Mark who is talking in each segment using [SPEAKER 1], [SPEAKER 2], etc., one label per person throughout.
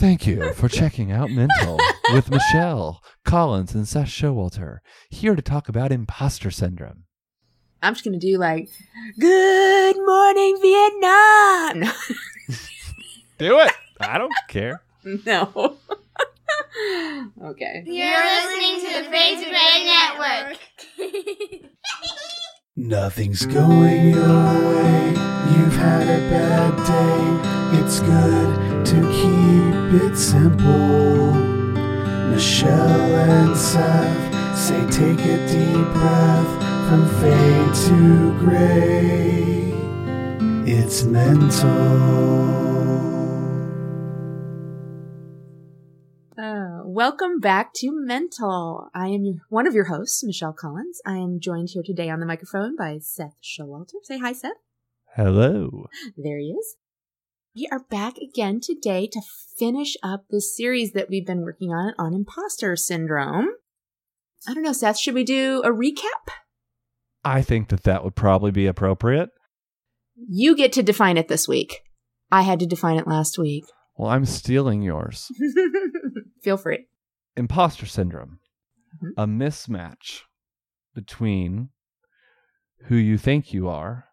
[SPEAKER 1] Thank you for checking out Mental with Michelle Collins and Seth Showalter, here to talk about imposter syndrome.
[SPEAKER 2] I'm just gonna do like, "Good morning, Vietnam."
[SPEAKER 1] Do it. I don't care.
[SPEAKER 2] no. okay.
[SPEAKER 3] You're listening to the Phase Gray Network.
[SPEAKER 4] Nothing's going your way. You've had a bad day. It's good to keep it simple. Michelle and Seth say take a deep breath from fade to gray. It's mental.
[SPEAKER 2] Uh, welcome back to Mental. I am your, one of your hosts, Michelle Collins. I am joined here today on the microphone by Seth Showalter. Say hi, Seth.
[SPEAKER 1] Hello.
[SPEAKER 2] There he is. We are back again today to finish up the series that we've been working on on imposter syndrome. I don't know, Seth, should we do a recap?
[SPEAKER 1] I think that that would probably be appropriate.
[SPEAKER 2] You get to define it this week. I had to define it last week.
[SPEAKER 1] Well, I'm stealing yours.
[SPEAKER 2] Feel free.
[SPEAKER 1] Imposter syndrome,
[SPEAKER 2] Mhm.
[SPEAKER 1] a mismatch between who you think you are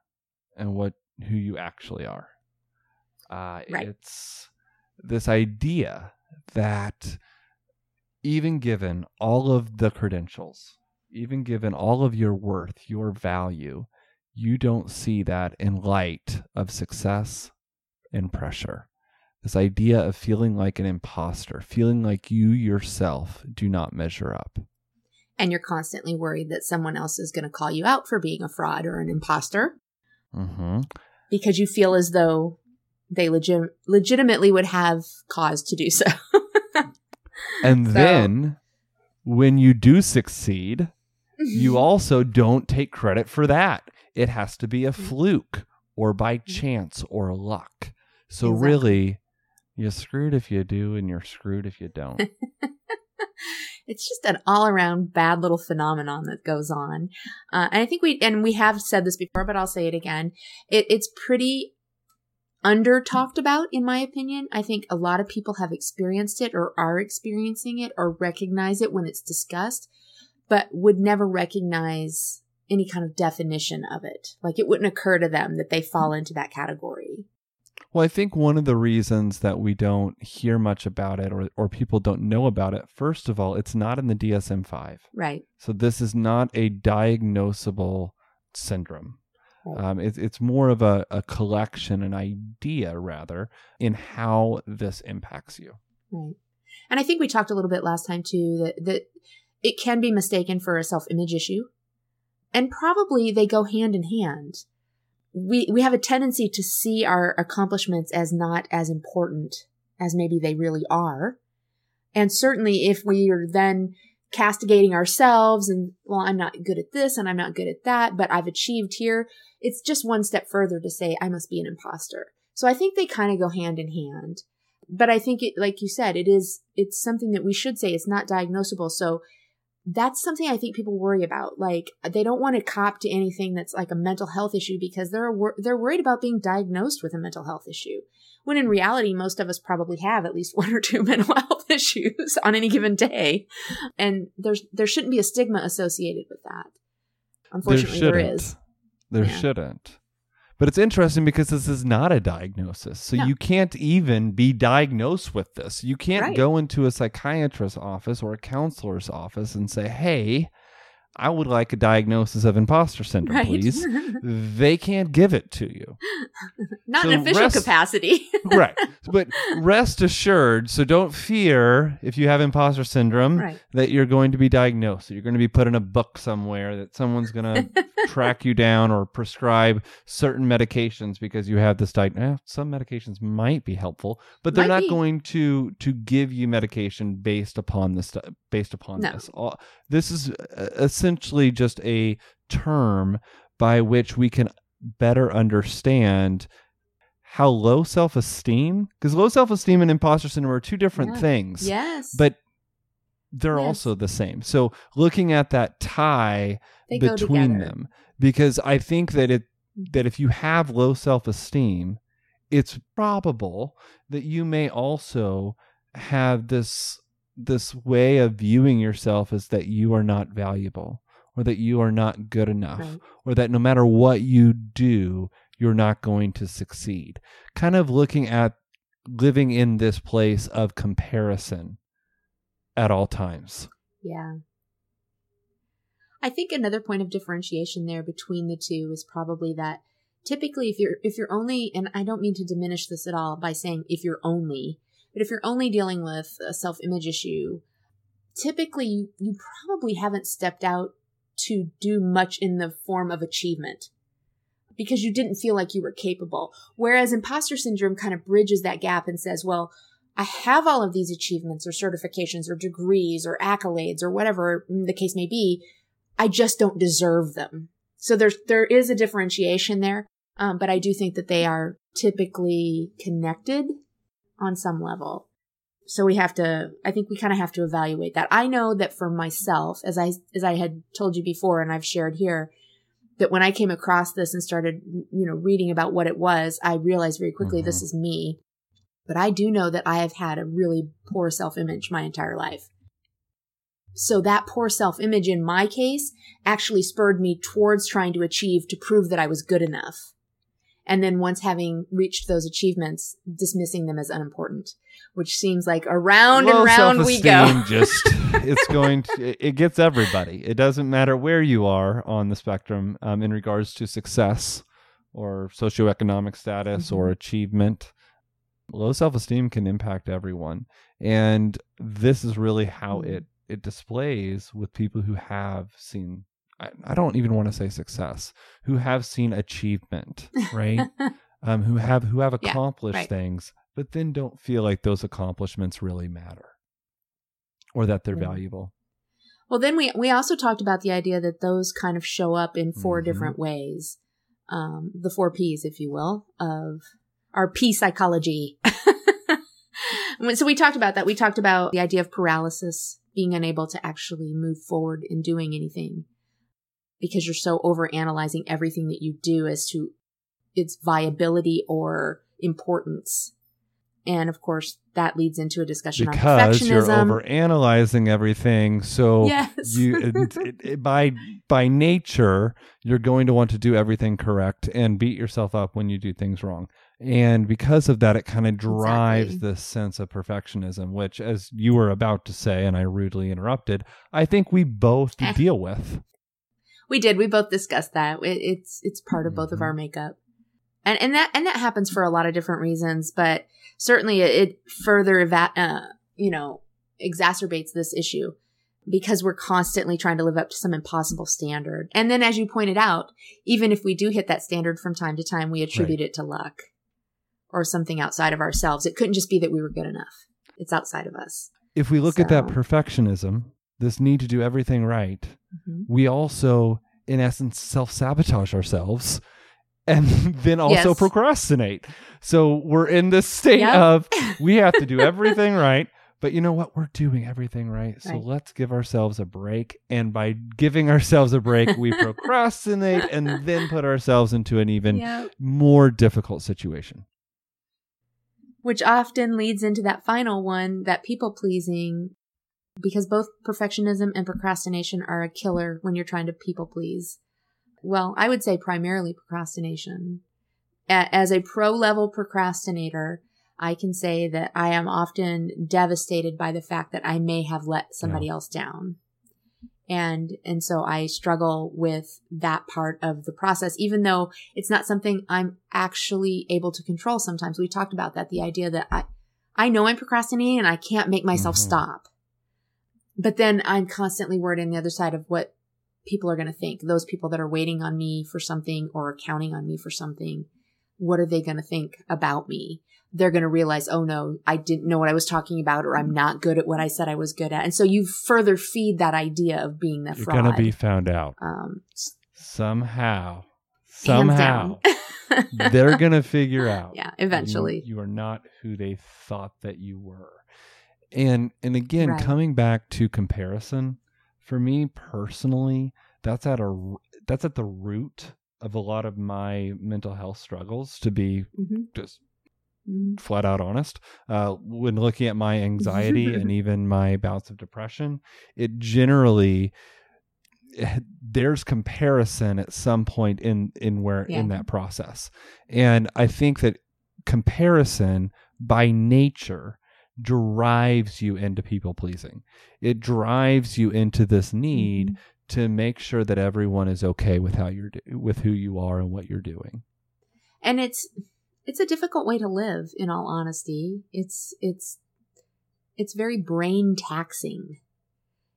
[SPEAKER 1] and what who you actually are. Uh,
[SPEAKER 2] Right.
[SPEAKER 1] It's this idea that even given all of the credentials, even given all of your worth, your value, you don't see that in light of success and pressure. This idea of feeling like an imposter, feeling like you yourself do not measure up.
[SPEAKER 2] And you're constantly worried that someone else is going to call you out for being a fraud or an imposter
[SPEAKER 1] hmm
[SPEAKER 2] because you feel as though they legit- legitimately would have cause to do so.
[SPEAKER 1] And
[SPEAKER 2] So-
[SPEAKER 1] then when you do succeed, you also don't take credit for that. It has to be a fluke or by chance or luck. So
[SPEAKER 2] Exactly.
[SPEAKER 1] really, you're screwed if you do and you're screwed if you don't.
[SPEAKER 2] it's just an all around bad little phenomenon that goes on. Uh, and I think we, and we have said this before, but I'll say it again. It, it's pretty under talked about, in my opinion. I think a lot of people have experienced it or are experiencing it or recognize it when it's discussed, but would never recognize any kind of definition of it. Like it wouldn't occur to them that they fall into that category.
[SPEAKER 1] Well, I think one of the reasons that we don't hear much about it or, or people don't know about it, first of all, it's not in the DSM 5.
[SPEAKER 2] Right.
[SPEAKER 1] So this is not a diagnosable syndrome. Um, it's it's more of a, a collection, an idea rather, in how this impacts you.
[SPEAKER 2] Right. And I think we talked a little bit last time too that that it can be mistaken for a self-image issue. And probably they go hand in hand. We we have a tendency to see our accomplishments as not as important as maybe they really are. And certainly if we are then castigating ourselves and well I'm not good at this and I'm not good at that, but I've achieved here, it's just one step further to say I must be an imposter. So I think they kind of go hand in hand but I think it, like you said, it is, it's something that we should say it's not diagnosable. So that's something I think people worry about. Like they don't want to cop to anything that's like a mental health issue because they're, they're worried about being diagnosed with a mental health issue. When in reality, most of us probably have at least one or two mental health issues on any given day. And there's, there shouldn't be a stigma associated with that. Unfortunately, there,
[SPEAKER 1] shouldn't. There
[SPEAKER 2] Yeah.
[SPEAKER 1] shouldn't. But it's interesting because this is not a diagnosis. So
[SPEAKER 2] No.
[SPEAKER 1] you can't even be diagnosed with this. You can't
[SPEAKER 2] Right.
[SPEAKER 1] go into a psychiatrist's office or a counselor's office and say, hey, I would like a diagnosis of imposter syndrome,
[SPEAKER 2] Right.
[SPEAKER 1] please. they can't give it to you.
[SPEAKER 2] Not
[SPEAKER 1] So
[SPEAKER 2] in official
[SPEAKER 1] rest-
[SPEAKER 2] capacity.
[SPEAKER 1] right. But rest assured, so don't fear if you have imposter syndrome
[SPEAKER 2] right.
[SPEAKER 1] that you're going to be diagnosed, you're going to be put in a book somewhere, that someone's going to track you down or prescribe certain medications because you have this diagnosis. some medications might be helpful, but they're
[SPEAKER 2] Might
[SPEAKER 1] not
[SPEAKER 2] be.
[SPEAKER 1] going to to give you medication based upon this based upon
[SPEAKER 2] No.
[SPEAKER 1] this. All, this is uh, essentially just a term by which we can better understand how low self-esteem because low self-esteem and imposter syndrome are two different
[SPEAKER 2] Yeah.
[SPEAKER 1] things
[SPEAKER 2] Yes.
[SPEAKER 1] but they're
[SPEAKER 2] Yes.
[SPEAKER 1] also the same. So looking at that tie
[SPEAKER 2] they
[SPEAKER 1] between them, because I think that it that if you have low self esteem, it's probable that you may also have this this way of viewing yourself is that you are not valuable or that you are not good enough
[SPEAKER 2] Right.
[SPEAKER 1] or that no matter what you do you're not going to succeed kind of looking at living in this place of comparison at all times
[SPEAKER 2] Yeah. I think another point of differentiation there between the two is probably that typically if you're if you're only and I don't mean to diminish this at all by saying if you're only, but if you're only dealing with a self-image issue, typically you, you probably haven't stepped out to do much in the form of achievement because you didn't feel like you were capable. Whereas imposter syndrome kind of bridges that gap and says, well, I have all of these achievements or certifications or degrees or accolades or whatever the case may be. I just don't deserve them. So there's, there is a differentiation there. Um, but I do think that they are typically connected on some level. So we have to, I think we kind of have to evaluate that. I know that for myself, as I, as I had told you before and I've shared here, that when I came across this and started, you know, reading about what it was, I realized very quickly this
[SPEAKER 1] Mhm.
[SPEAKER 2] is me. But I do know that I have had a really poor self image my entire life. So that poor self image in my case actually spurred me towards trying to achieve to prove that I was good enough. And then once having reached those achievements, dismissing them as unimportant, which seems like around
[SPEAKER 1] Low
[SPEAKER 2] and round we go.
[SPEAKER 1] just it's going to it- gets everybody it doesn't matter where you are on the spectrum um, in regards to success or socioeconomic status or
[SPEAKER 2] Mhm.
[SPEAKER 1] achievement low self-esteem can impact everyone and this is really how
[SPEAKER 2] Mhm.
[SPEAKER 1] it it displays with people who have seen I, I don't even want to say success who have seen achievement right um, who have who have
[SPEAKER 2] Yeah,
[SPEAKER 1] accomplished
[SPEAKER 2] right.
[SPEAKER 1] things, but then don't feel like those accomplishments really matter or that they're
[SPEAKER 2] Yeah.
[SPEAKER 1] valuable.
[SPEAKER 2] Well, then we we also talked about the idea that those kind of show up in 4
[SPEAKER 1] Mhm.
[SPEAKER 2] different ways, um, the four P's, if you will, of our P psychology. so we talked about that. We talked about the idea of paralysis, being unable to actually move forward in doing anything because you're so over analyzing everything that you do as to its viability or importance. And of course, that leads into a discussion on
[SPEAKER 1] Because you're
[SPEAKER 2] perfectionism.
[SPEAKER 1] over analyzing everything, so
[SPEAKER 2] yes.
[SPEAKER 1] you it, it- it- by by nature you're going to want to do everything correct and beat yourself up when you do things wrong. And because of that, it kind of drives
[SPEAKER 2] Exactly.
[SPEAKER 1] this sense of perfectionism, which, as you were about to say, and I rudely interrupted, I think we both
[SPEAKER 2] Eh.
[SPEAKER 1] deal with.
[SPEAKER 2] We did. We both discussed that. It, it's it's part of both of our makeup, and and that and that happens for a lot of different reasons. But certainly, it, it further eva- uh, you know exacerbates this issue because we're constantly trying to live up to some impossible standard. And then, as you pointed out, even if we do hit that standard from time to time, we attribute it to luck or something outside of ourselves. It couldn't just be that we were good enough. It's outside of us.
[SPEAKER 1] If we look at that perfectionism, this need to do everything right,
[SPEAKER 2] Mhm.
[SPEAKER 1] we also, in essence, self sabotage ourselves and then also
[SPEAKER 2] Yes.
[SPEAKER 1] procrastinate. So we're in this state
[SPEAKER 2] Yep.
[SPEAKER 1] of we have to do everything right. But you know what? We're doing everything right. So
[SPEAKER 2] Right.
[SPEAKER 1] let's give ourselves a break. And by giving ourselves a break, we procrastinate and then put ourselves into an even
[SPEAKER 2] Yep.
[SPEAKER 1] more difficult situation.
[SPEAKER 2] which often leads into that final one, that people pleasing, because both perfectionism and procrastination are a killer when you're trying to people please. Well, I would say primarily procrastination. As a pro level procrastinator, I can say that I am often devastated by the fact that I may have let somebody else down. And, and so I struggle with that part of the process, even though it's not something I'm actually able to control sometimes. We talked about that, the idea that I, I know I'm procrastinating and I can't make myself
[SPEAKER 1] Mhm.
[SPEAKER 2] stop. But then I'm constantly worried on the other side of what people are going to think. Those people that are waiting on me for something or counting on me for something, what are they going to think about me? They're going to realize, oh no, I didn't know what I was talking about or I'm not good at what I said I was good at. And so you further feed that idea of being the fraud.
[SPEAKER 1] You're going to be found out
[SPEAKER 2] um,
[SPEAKER 1] somehow. Somehow. They're going to figure out.
[SPEAKER 2] yeah,
[SPEAKER 1] you-
[SPEAKER 2] eventually.
[SPEAKER 1] you, are not who they thought that you were and and again
[SPEAKER 2] Right.
[SPEAKER 1] coming back to comparison for me personally that's at a that's at the root of a lot of my mental health struggles to be
[SPEAKER 2] hmm
[SPEAKER 1] just
[SPEAKER 2] Mhm.
[SPEAKER 1] flat out honest. Uh, when looking at my anxiety and even my bouts of depression, it generally eh, there's comparison at some point in in where in that process, and I think that comparison by nature drives you into people pleasing. It drives you into this need
[SPEAKER 2] Mhm.
[SPEAKER 1] to make sure that everyone is okay with how you're do- with who you are and what you're doing.
[SPEAKER 2] and it's it's a difficult way to live in all honesty it's it's it's very brain taxing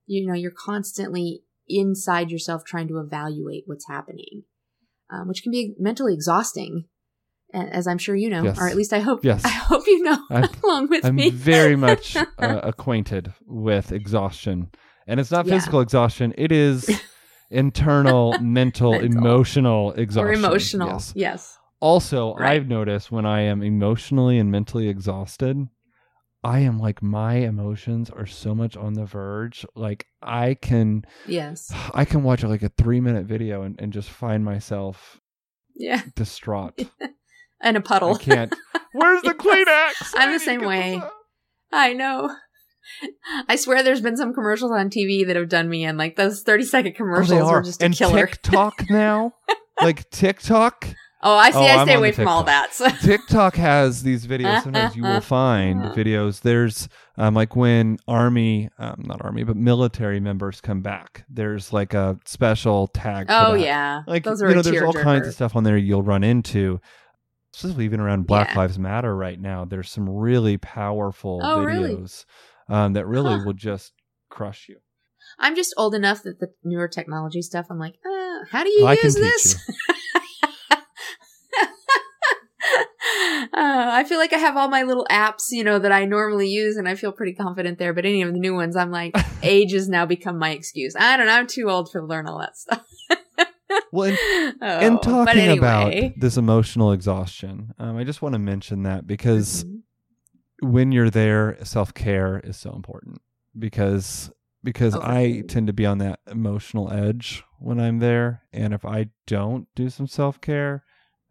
[SPEAKER 2] you know you're constantly inside yourself trying to evaluate what's happening um, which can be mentally exhausting as i'm sure you know
[SPEAKER 1] Yes.
[SPEAKER 2] or at least i hope
[SPEAKER 1] Yes.
[SPEAKER 2] i hope you know
[SPEAKER 1] I'm-
[SPEAKER 2] along with me.
[SPEAKER 1] I'm very much uh, acquainted with exhaustion. And it's not
[SPEAKER 2] Yeah.
[SPEAKER 1] physical exhaustion, it is internal, mental,
[SPEAKER 2] Mental.
[SPEAKER 1] emotional exhaustion.
[SPEAKER 2] or emotional
[SPEAKER 1] Yes.
[SPEAKER 2] yes,
[SPEAKER 1] Also,
[SPEAKER 2] Right.
[SPEAKER 1] I've noticed when I am emotionally and mentally exhausted, I am like my emotions are so much on the verge. Like I can
[SPEAKER 2] yes.
[SPEAKER 1] I can watch like a three minute video and, and just find myself
[SPEAKER 2] yeah
[SPEAKER 1] distraught.
[SPEAKER 2] And a puddle
[SPEAKER 1] I can't. Where's the
[SPEAKER 2] Yes.
[SPEAKER 1] Kleenex?
[SPEAKER 2] I'm
[SPEAKER 1] I
[SPEAKER 2] the same way.
[SPEAKER 1] this.
[SPEAKER 2] I know. I swear there's been some commercials on TV that have done me in. Like those 30 second
[SPEAKER 1] Oh,
[SPEAKER 2] commercials
[SPEAKER 1] they
[SPEAKER 2] are.
[SPEAKER 1] are.
[SPEAKER 2] just a
[SPEAKER 1] and
[SPEAKER 2] killer.
[SPEAKER 1] TikTok now, like TikTok.
[SPEAKER 2] oh, I see.
[SPEAKER 1] Oh,
[SPEAKER 2] I
[SPEAKER 1] I'm
[SPEAKER 2] stay away from all that.
[SPEAKER 1] TikTok.
[SPEAKER 2] So.
[SPEAKER 1] TikTok has these videos. Sometimes you will find videos. There's um, like when army, um, not army, but military members come back. There's like a special tag. for
[SPEAKER 2] Oh
[SPEAKER 1] that.
[SPEAKER 2] yeah,
[SPEAKER 1] like
[SPEAKER 2] those are
[SPEAKER 1] you know, there's all kinds of stuff on there you'll run into. Especially even around Black
[SPEAKER 2] Yeah.
[SPEAKER 1] Lives Matter right now, there's some really powerful
[SPEAKER 2] Oh, really?
[SPEAKER 1] videos um, that really
[SPEAKER 2] Huh.
[SPEAKER 1] will just crush you.
[SPEAKER 2] I'm just old enough that the newer technology stuff. I'm like, uh, how do you
[SPEAKER 1] can
[SPEAKER 2] use this? Uh, I feel like I have all my little apps, you know, that I normally use, and I feel pretty confident there. But any of the new ones, I'm like, age has now become my excuse. I don't know. I'm too old to learn all that stuff.
[SPEAKER 1] Well, and
[SPEAKER 2] oh,
[SPEAKER 1] talking
[SPEAKER 2] anyway.
[SPEAKER 1] about this emotional exhaustion, um, I just want to mention that because
[SPEAKER 2] Mhm.
[SPEAKER 1] when you're there, self care is so important because because
[SPEAKER 2] Oh,
[SPEAKER 1] I tend to be on that emotional edge when I'm there, and if I don't do some self care,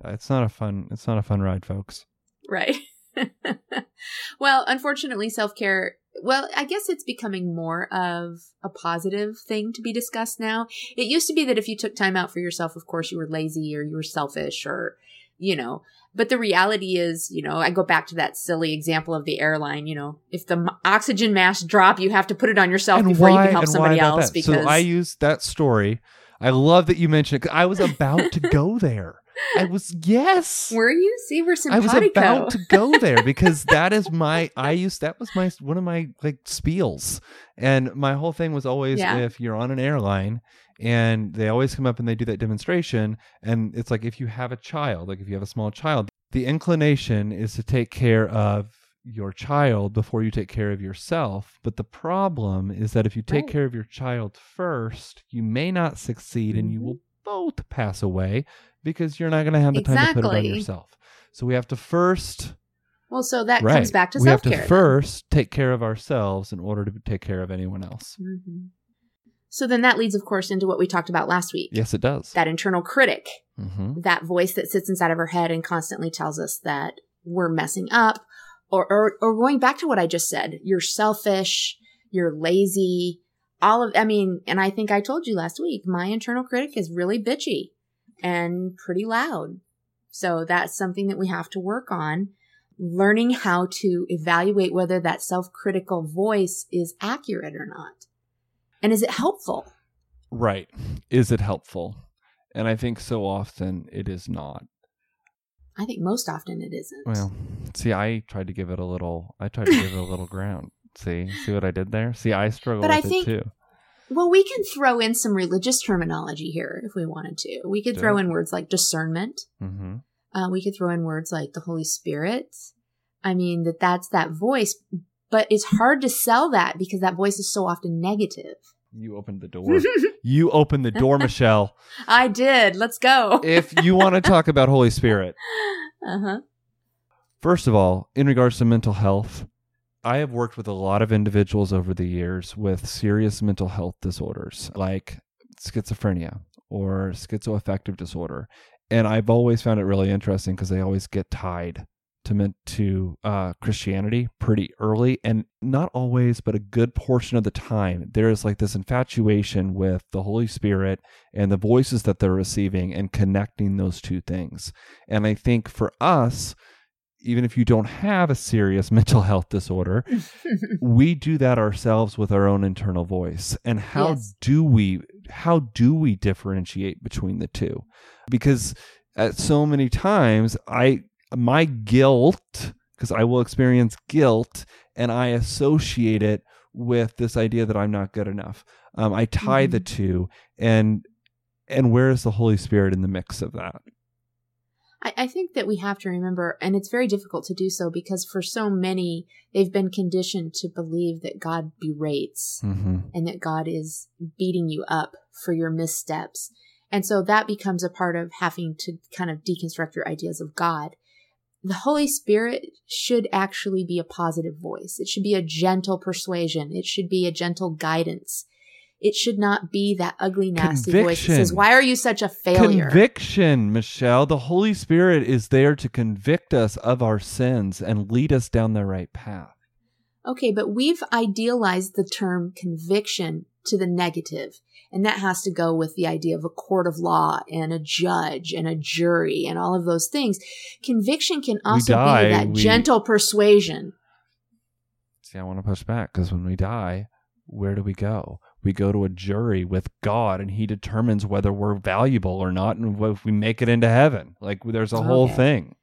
[SPEAKER 1] it's not a fun it's not a fun ride, folks.
[SPEAKER 2] Right. well, unfortunately, self care, well, I guess it's becoming more of a positive thing to be discussed now. It used to be that if you took time out for yourself, of course, you were lazy or you were selfish or, you know, but the reality is, you know, I go back to that silly example of the airline, you know, if the oxygen masks drop, you have to put it on yourself before you can help
[SPEAKER 1] and
[SPEAKER 2] somebody else
[SPEAKER 1] that?
[SPEAKER 2] because
[SPEAKER 1] so I use that story. I love that you mentioned it I was about to go there. I was yes.
[SPEAKER 2] were you? See, we're
[SPEAKER 1] I was
[SPEAKER 2] simpatico.
[SPEAKER 1] about to go there because that is my I used that was my one of my like spiels. And my whole thing was always
[SPEAKER 2] Yeah.
[SPEAKER 1] if you're on an airline and they always come up and they do that demonstration and it's like if you have a child, like if you have a small child, the inclination is to take care of your child before you take care of yourself. But the problem is that if you take
[SPEAKER 2] Right.
[SPEAKER 1] care of your child first, you may not succeed and you
[SPEAKER 2] Mhm.
[SPEAKER 1] will both pass away because you're not going to have the time to put it on yourself. So we have to first
[SPEAKER 2] well, so that
[SPEAKER 1] right.
[SPEAKER 2] comes back to self care.
[SPEAKER 1] we have to first take care of ourselves in order to take care of anyone else.
[SPEAKER 2] hmm So then that leads, of course, into what we talked about last week.
[SPEAKER 1] Yes, it does.
[SPEAKER 2] That internal critic,
[SPEAKER 1] hmm
[SPEAKER 2] that voice that sits inside of our head and constantly tells us that we're messing up, or, or or going back to what I just said, you're selfish, you're lazy, all of. I mean, and I think I told you last week, my internal critic is really bitchy and pretty loud. So that's something that we have to work on. Learning how to evaluate whether that self critical voice is accurate or not. And is it helpful?
[SPEAKER 1] Right. Is it helpful? And I think so often it is not.
[SPEAKER 2] I think most often it isn't.
[SPEAKER 1] Well, see, I tried to give it a little. I tried to give it a little ground. See, see what I did there. See, I struggle
[SPEAKER 2] But
[SPEAKER 1] with
[SPEAKER 2] I
[SPEAKER 1] it
[SPEAKER 2] think-
[SPEAKER 1] too.
[SPEAKER 2] Well, we can throw in some religious terminology here if we wanted to. We could throw in words like discernment.
[SPEAKER 1] hmm
[SPEAKER 2] Uh, we could throw in words like the Holy Spirit. I mean, that that's that voice, but it's hard to sell that because that voice is so often negative.
[SPEAKER 1] You opened the door. you opened the door, Michelle.
[SPEAKER 2] I did. Let's go.
[SPEAKER 1] If you want to talk about Holy Spirit,
[SPEAKER 2] uh huh.
[SPEAKER 1] First of all, in regards to mental health, I have worked with a lot of individuals over the years with serious mental health disorders like schizophrenia or schizoaffective disorder. And I've always found it really interesting because they always get tied Testament to uh, Christianity pretty early, and not always, but a good portion of the time, there is like this infatuation with the Holy Spirit and the voices that they're receiving and connecting those two things. And I think for us, even if you don't have a serious mental health disorder, we do that ourselves with our own internal voice. And how
[SPEAKER 2] Yes.
[SPEAKER 1] do we how do we differentiate between the two? Because at so many times I my guilt because I will experience guilt and I associate it with this idea that I'm not good enough. Um, I tie the two and and where is the Holy Spirit in the mix of that?
[SPEAKER 2] I, I think that we have to remember, and it's very difficult to do so because for so many, they've been conditioned to believe that God berates
[SPEAKER 1] Mm-hmm.
[SPEAKER 2] and that God is beating you up for your missteps. And so that becomes a part of having to kind of deconstruct your ideas of God. The Holy Spirit should actually be a positive voice. It should be a gentle persuasion. It should be a gentle guidance. It should not be that ugly, nasty voice that says, Why are you such a failure?
[SPEAKER 1] Conviction, Michelle. The Holy Spirit is there to convict us of our sins and lead us down the right path.
[SPEAKER 2] Okay, but we've idealized the term conviction to the negative, and that has to go with the idea of a court of law and a judge and a jury and all of those things. Conviction can also
[SPEAKER 1] die,
[SPEAKER 2] be that
[SPEAKER 1] we-
[SPEAKER 2] gentle persuasion.
[SPEAKER 1] See, I want to push back because when we die, where do we go? We go to a jury with God, and He determines whether we're valuable or not, and if we make it into heaven. Like there's a whole thing.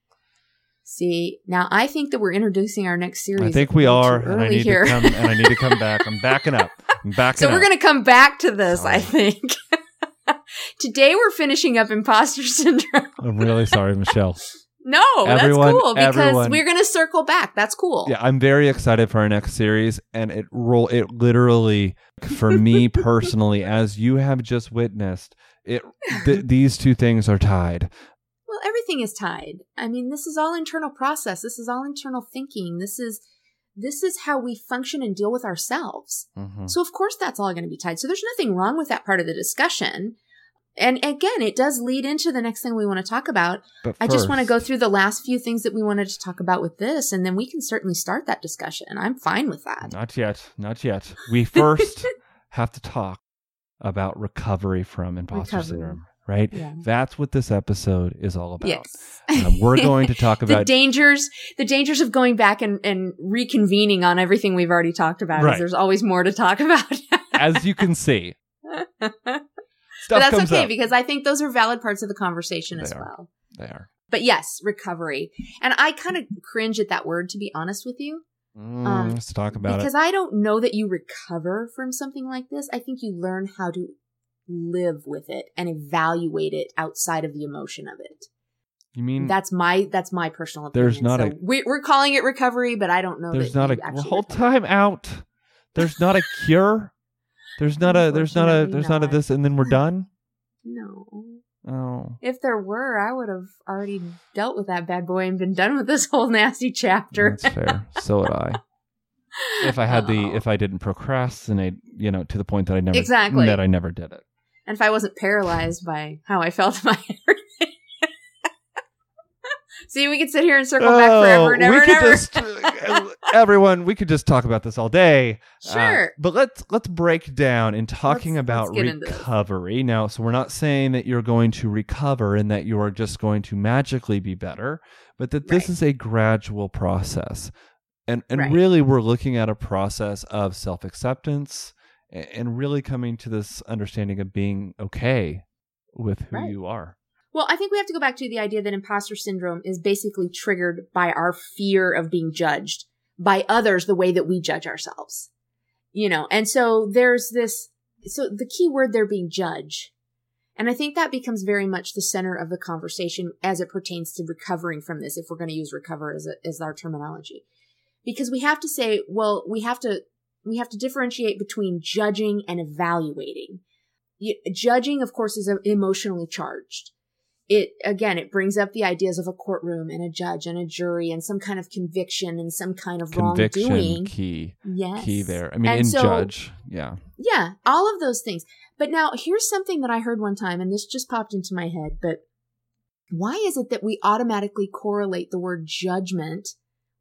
[SPEAKER 2] See, now I think that we're introducing our next series.
[SPEAKER 1] I think we are, and I need
[SPEAKER 2] here.
[SPEAKER 1] to come. And I need to come back. I'm backing up. I'm backing
[SPEAKER 2] so
[SPEAKER 1] up.
[SPEAKER 2] we're going to come back to this, I think. Today we're finishing up imposter syndrome.
[SPEAKER 1] I'm really sorry, Michelle.
[SPEAKER 2] No,
[SPEAKER 1] Everyone-
[SPEAKER 2] that's cool because
[SPEAKER 1] everyone-
[SPEAKER 2] we're going to circle back. That's cool.
[SPEAKER 1] Yeah, I'm very excited for our next series, and it roll it literally for me personally, as you have just witnessed, it th- these two things are tied.
[SPEAKER 2] Well, everything is tied. I mean, this is all internal process. This is all internal thinking. This is this is how we function and deal with ourselves.
[SPEAKER 1] Mhm.
[SPEAKER 2] So of course that's all going to be tied. So there's nothing wrong with that part of the discussion. And again, it does lead into the next thing we want to talk about.
[SPEAKER 1] But
[SPEAKER 2] I just want to go through the last few things that we wanted to talk about with this, and then we can certainly start that discussion. I'm fine with that.
[SPEAKER 1] Not yet, not yet. We first have to talk about recovery from imposter
[SPEAKER 2] Recovery.
[SPEAKER 1] syndrome, right?
[SPEAKER 2] Yeah.
[SPEAKER 1] That's what this episode is all about.
[SPEAKER 2] Yes.
[SPEAKER 1] Um, we're going to talk
[SPEAKER 2] the
[SPEAKER 1] about
[SPEAKER 2] dangers the dangers of going back and, and reconvening on everything we've already talked about.
[SPEAKER 1] Right.
[SPEAKER 2] There's always more to talk about.
[SPEAKER 1] as you can see,
[SPEAKER 2] but that's okay
[SPEAKER 1] up.
[SPEAKER 2] because I think those are valid parts of the conversation as
[SPEAKER 1] are.
[SPEAKER 2] well.
[SPEAKER 1] They are.
[SPEAKER 2] But yes, recovery. And I kind of cringe at that word, to be honest with you,
[SPEAKER 1] Mm,
[SPEAKER 2] Um,
[SPEAKER 1] let's talk about
[SPEAKER 2] because
[SPEAKER 1] it.
[SPEAKER 2] Because I don't know that you recover from something like this. I think you learn how to live with it and evaluate it outside of the emotion of it.
[SPEAKER 1] You mean
[SPEAKER 2] That's my that's my personal opinion.
[SPEAKER 1] There's not
[SPEAKER 2] So
[SPEAKER 1] a-
[SPEAKER 2] we, we're calling it recovery, but I don't know.
[SPEAKER 1] there's not a
[SPEAKER 2] actually
[SPEAKER 1] whole
[SPEAKER 2] recover.
[SPEAKER 1] time out. There's not a cure. There's not a there's not a there's not a this and then we're done.
[SPEAKER 2] No.
[SPEAKER 1] Oh.
[SPEAKER 2] If there were, I would have already dealt with that bad boy and been done with this whole nasty chapter.
[SPEAKER 1] That's fair. So would I. If I had the
[SPEAKER 2] Oh.
[SPEAKER 1] if I didn't procrastinate, you know, to the point that I never
[SPEAKER 2] Exactly.
[SPEAKER 1] that I never did it.
[SPEAKER 2] and if I wasn't paralyzed by how I felt about everything. See, we could sit here and circle back forever and ever
[SPEAKER 1] Oh,
[SPEAKER 2] and ever.
[SPEAKER 1] just uh, everyone, we could just talk about this all day. Uh,
[SPEAKER 2] Sure.
[SPEAKER 1] but let's let's break down in talking
[SPEAKER 2] Let's-
[SPEAKER 1] about
[SPEAKER 2] let's get into this.
[SPEAKER 1] recovery. Now, so we're not saying that you're going to recover and that you are just going to magically be better, but that this
[SPEAKER 2] Right.
[SPEAKER 1] is a gradual process. And and
[SPEAKER 2] Right.
[SPEAKER 1] really we're looking at a process of self-acceptance a- and really coming to this understanding of being okay with who
[SPEAKER 2] Right.
[SPEAKER 1] you are.
[SPEAKER 2] Well, I think we have to go back to the idea that imposter syndrome is basically triggered by our fear of being judged by others the way that we judge ourselves. You know, and so there's this, so the key word there being judge. And I think that becomes very much the center of the conversation as it pertains to recovering from this, if we're going to use recover as, a, as our terminology. Because we have to say, well, we have to, we have to differentiate between judging and evaluating. Judging, of course, is emotionally charged it again it brings up the ideas of a courtroom and a judge and a jury and some kind of conviction and some kind of
[SPEAKER 1] Conviction
[SPEAKER 2] wrongdoing
[SPEAKER 1] key
[SPEAKER 2] yes
[SPEAKER 1] key there. I mean
[SPEAKER 2] And
[SPEAKER 1] in
[SPEAKER 2] so-
[SPEAKER 1] judge, yeah.
[SPEAKER 2] yeah all of those things but now here's something that i heard one time and this just popped into my head but Why is it that we automatically correlate the word judgment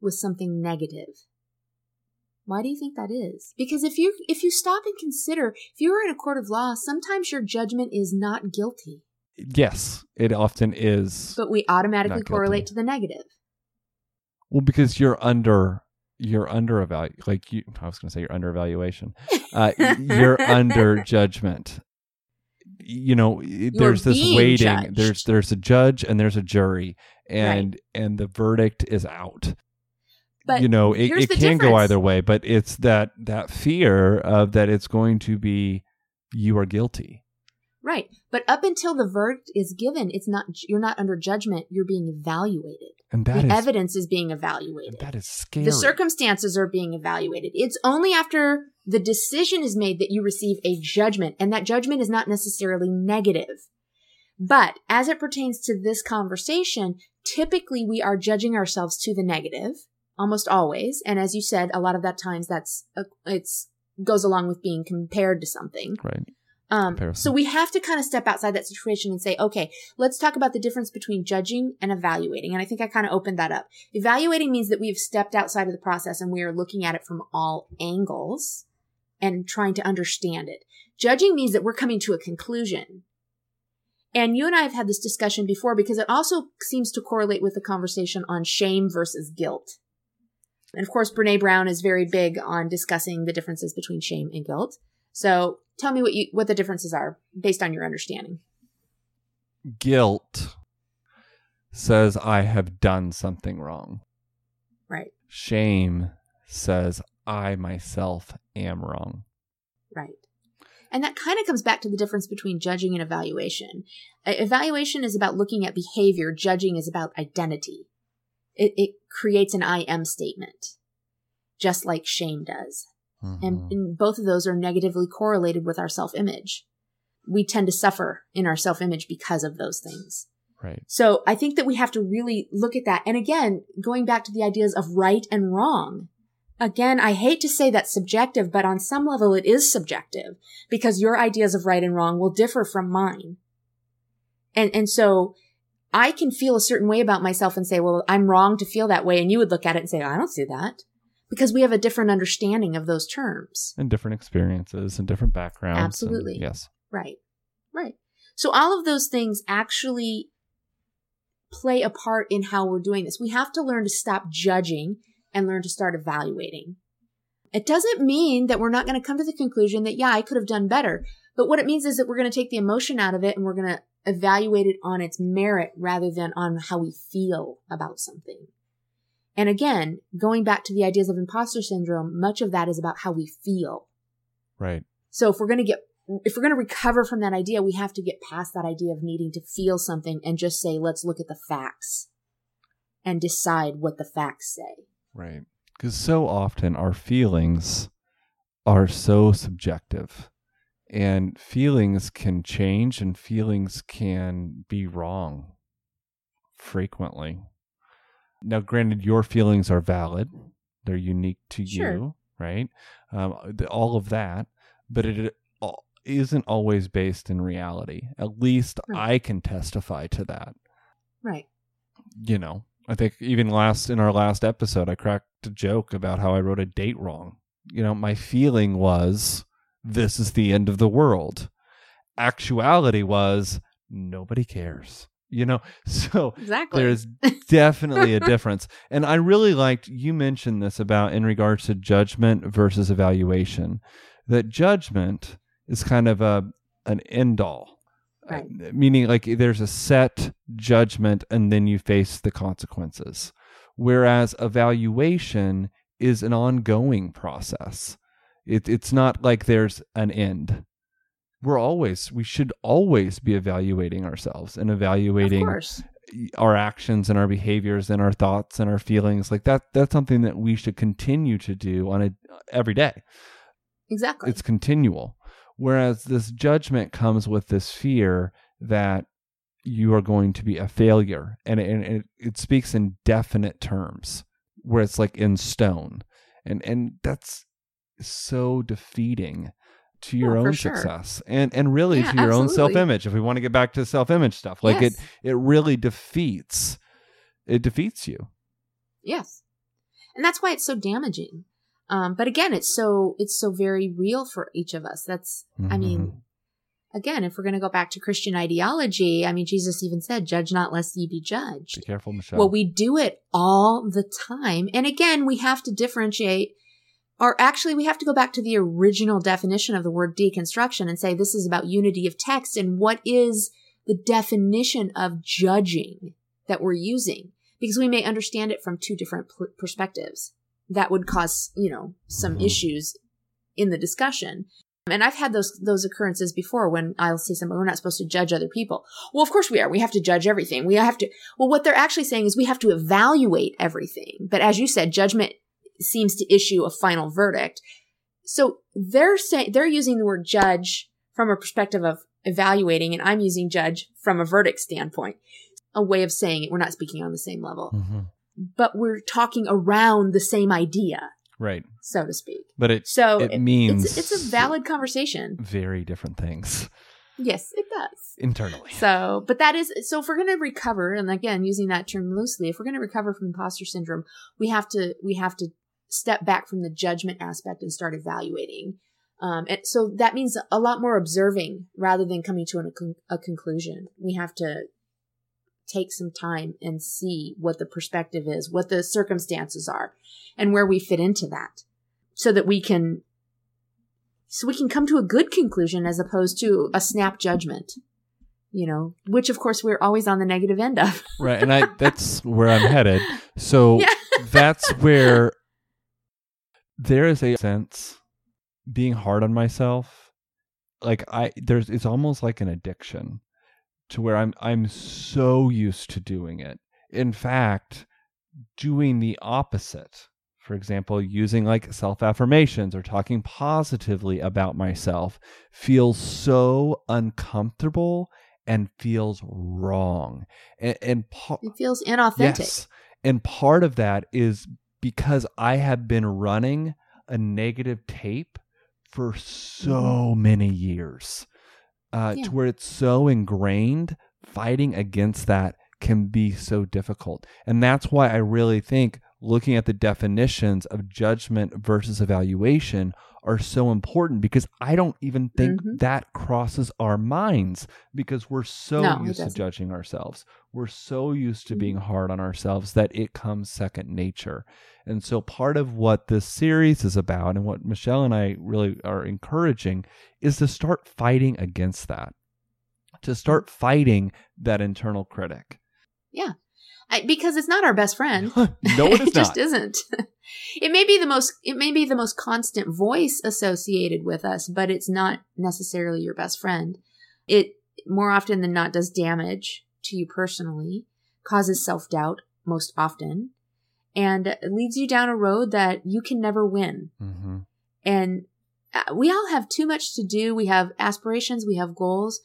[SPEAKER 2] with something negative? Why do you think that is? Because if you if you stop and consider, if you are in a court of law, sometimes your judgment is not guilty,
[SPEAKER 1] Yes, it often is.
[SPEAKER 2] but we automatically correlate to the negative.
[SPEAKER 1] Well, because you're under you're under evalu like you I was going to say you're under evaluation. Uh, you're under judgment. You know, it- there's this waiting.
[SPEAKER 2] judged.
[SPEAKER 1] There's there's a judge and there's a jury, and and the verdict is out.
[SPEAKER 2] But
[SPEAKER 1] you know, it, it can go either way, but it's that that fear of that it's going to be you are guilty.
[SPEAKER 2] Right. But up until the verdict is given, it's not you're not under judgment, you're being evaluated.
[SPEAKER 1] And that
[SPEAKER 2] the
[SPEAKER 1] is
[SPEAKER 2] evidence is being evaluated.
[SPEAKER 1] that is scary.
[SPEAKER 2] The circumstances are being evaluated. It's only after the decision is made that you receive a judgment, and that judgment is not necessarily negative. But as it pertains to this conversation, typically we are judging ourselves to the negative, almost always. And as you said, a lot of that times that's a, it's goes along with being compared to something.
[SPEAKER 1] right.
[SPEAKER 2] Um, so we have to kind of step outside that situation and say, okay, let's talk about the difference between judging and evaluating. And I think I kind of opened that up. Evaluating means that we've stepped outside of the process and we are looking at it from all angles and trying to understand it. Judging means that we're coming to a conclusion. And you and I have had this discussion before because it also seems to correlate with the conversation on shame versus guilt. And of course, Brene Brown is very big on discussing the differences between shame and guilt. So tell me what you what the differences are based on your understanding.
[SPEAKER 1] Guilt says I have done something wrong.
[SPEAKER 2] Right.
[SPEAKER 1] Shame says I myself am wrong.
[SPEAKER 2] Right. And that kind of comes back to the difference between judging and evaluation. Evaluation is about looking at behavior. Judging is about identity. It, it creates an I am statement, just like shame does.
[SPEAKER 1] Mhm.
[SPEAKER 2] And, and both of those are negatively correlated with our self image. We tend to suffer in our self image because of those things.
[SPEAKER 1] right.
[SPEAKER 2] So I think that we have to really look at that. And again, going back to the ideas of right and wrong. Again, I hate to say that's subjective, but on some level it is subjective because your ideas of right and wrong will differ from mine. And, and so I can feel a certain way about myself and say, well, I'm wrong to feel that way. And you would look at it and say, I don't see that because we have a different understanding of those terms.
[SPEAKER 1] And different experiences and different backgrounds. and-
[SPEAKER 2] Absolutely.
[SPEAKER 1] yes.
[SPEAKER 2] Right. Right. So all of those things actually play a part in how we're doing this. We have to learn to stop judging and learn to start evaluating. It doesn't mean that we're not going to come to the conclusion that, yeah, I could have done better. But what it means is that we're going to take the emotion out of it and we're going to evaluate it on its merit rather than on how we feel about something. And again, going back to the ideas of imposter syndrome, much of that is about how we feel.
[SPEAKER 1] Right.
[SPEAKER 2] So if we're going to get, if we're going to recover from that idea, we have to get past that idea of needing to feel something and just say, let's look at the facts and decide what the facts say.
[SPEAKER 1] Right. Because so often our feelings are so subjective and feelings can change and feelings can be wrong frequently. Now, granted, your feelings are valid, they're unique to
[SPEAKER 2] Sure.
[SPEAKER 1] you, right? Um, all of that, but it isn't always based in reality. At least
[SPEAKER 2] Right.
[SPEAKER 1] I can testify to that
[SPEAKER 2] Right.
[SPEAKER 1] you know, I think even last in our last episode, I cracked a joke about how I wrote a date wrong. You know, my feeling was this is the end of the world. Actuality was nobody cares. You know, so
[SPEAKER 2] Exactly.
[SPEAKER 1] there's definitely a difference. And I really liked you mentioned this about in regards to judgment versus evaluation. That judgment is kind of a an end all.
[SPEAKER 2] Right.
[SPEAKER 1] Uh, meaning like there's a set judgment and then you face the consequences. Whereas evaluation is an ongoing process. It, it's not like there's an end. We're always, we should always be evaluating ourselves and evaluating our actions and our behaviors and our thoughts and our feelings. Like that that's something that we should continue to do on a every day.
[SPEAKER 2] Exactly.
[SPEAKER 1] it's continual. Whereas this judgment comes with this fear that you are going to be a failure. And it, and it, it speaks in definite terms where it's like in stone. And and that's so defeating to your
[SPEAKER 2] Oh,
[SPEAKER 1] own
[SPEAKER 2] sure.
[SPEAKER 1] success and and really
[SPEAKER 2] Yeah,
[SPEAKER 1] to your own self-image if we want to get back to self-image stuff like
[SPEAKER 2] Yes.
[SPEAKER 1] it it really defeats it defeats you
[SPEAKER 2] Yes. And that's why it's so damaging. Um, but again, it's so it's so very real for each of us. That's I mean, again, if we're going to go back to Christian ideology, I mean, Jesus even said, "Judge not, lest ye be judged."
[SPEAKER 1] be careful michelle
[SPEAKER 2] Well, we do it all the time. And again, we have to differentiate, or actually, we have to go back to the original definition of the word deconstruction and say this is about unity of text and what is the definition of judging that we're using. Because we may understand it from two different pl- perspectives. That would cause, you know, some
[SPEAKER 1] Mhm.
[SPEAKER 2] issues in the discussion. And I've had those those occurrences before when I'll say something, we're not supposed to judge other people. Well, of course we are. We have to judge everything. We have to well, what they're actually saying is we have to evaluate everything. But as you said, judgment seems to issue a final verdict. So they're saying they're using the word judge from a perspective of evaluating, and I'm using judge from a verdict standpoint. A way of saying it. We're not speaking on the same level,
[SPEAKER 1] Mhm.
[SPEAKER 2] but we're talking around the same idea,
[SPEAKER 1] right
[SPEAKER 2] so to speak.
[SPEAKER 1] but it
[SPEAKER 2] So
[SPEAKER 1] it means
[SPEAKER 2] it's, it's a valid conversation.
[SPEAKER 1] very different things
[SPEAKER 2] Yes, it does.
[SPEAKER 1] internally
[SPEAKER 2] So, but that is so. If we're going to recover, and again, using that term loosely, if we're going to recover from imposter syndrome, we have to we have to step back from the judgment aspect and start evaluating. Um, and so that means a lot more observing rather than coming to an, a, con- a conclusion. We have to take some time and see what the perspective is, what the circumstances are, and where we fit into that, so that we can so we can come to a good conclusion as opposed to a snap judgment you know which of course we're always on the negative end of
[SPEAKER 1] right and i that's where i'm headed so
[SPEAKER 2] Yeah.
[SPEAKER 1] that's where there is a sense being hard on myself like i there's it's almost like an addiction to where i'm i'm so used to doing it. In fact doing the opposite for example using like self affirmations or talking positively about myself feels so uncomfortable and feels wrong. And, and pa-
[SPEAKER 2] it feels inauthentic.
[SPEAKER 1] Yes. And part of that is because I have been running a negative tape for so many years uh,
[SPEAKER 2] Mm-hmm. Yeah.
[SPEAKER 1] to where it's so ingrained, fighting against that can be so difficult. And that's why I really think looking at the definitions of judgment versus evaluation are so important because I don't even think
[SPEAKER 2] Mhm.
[SPEAKER 1] that crosses our minds because we're so
[SPEAKER 2] No,
[SPEAKER 1] used to judging ourselves. We're so used to
[SPEAKER 2] Mhm.
[SPEAKER 1] being hard on ourselves that it comes second nature. And so part of what this series is about and what Michelle and I really are encouraging is to start fighting against that. To start fighting that internal critic.
[SPEAKER 2] I, because it's not our best friend.
[SPEAKER 1] No, it is
[SPEAKER 2] it just isn't. It may be the most it may be the most constant voice associated with us but it's not necessarily your best friend. It more often than not does damage to you personally causes self-doubt most often and leads you down a road that you can never win.
[SPEAKER 1] Hmm
[SPEAKER 2] and uh, we all have too much to do. We have aspirations. We have goals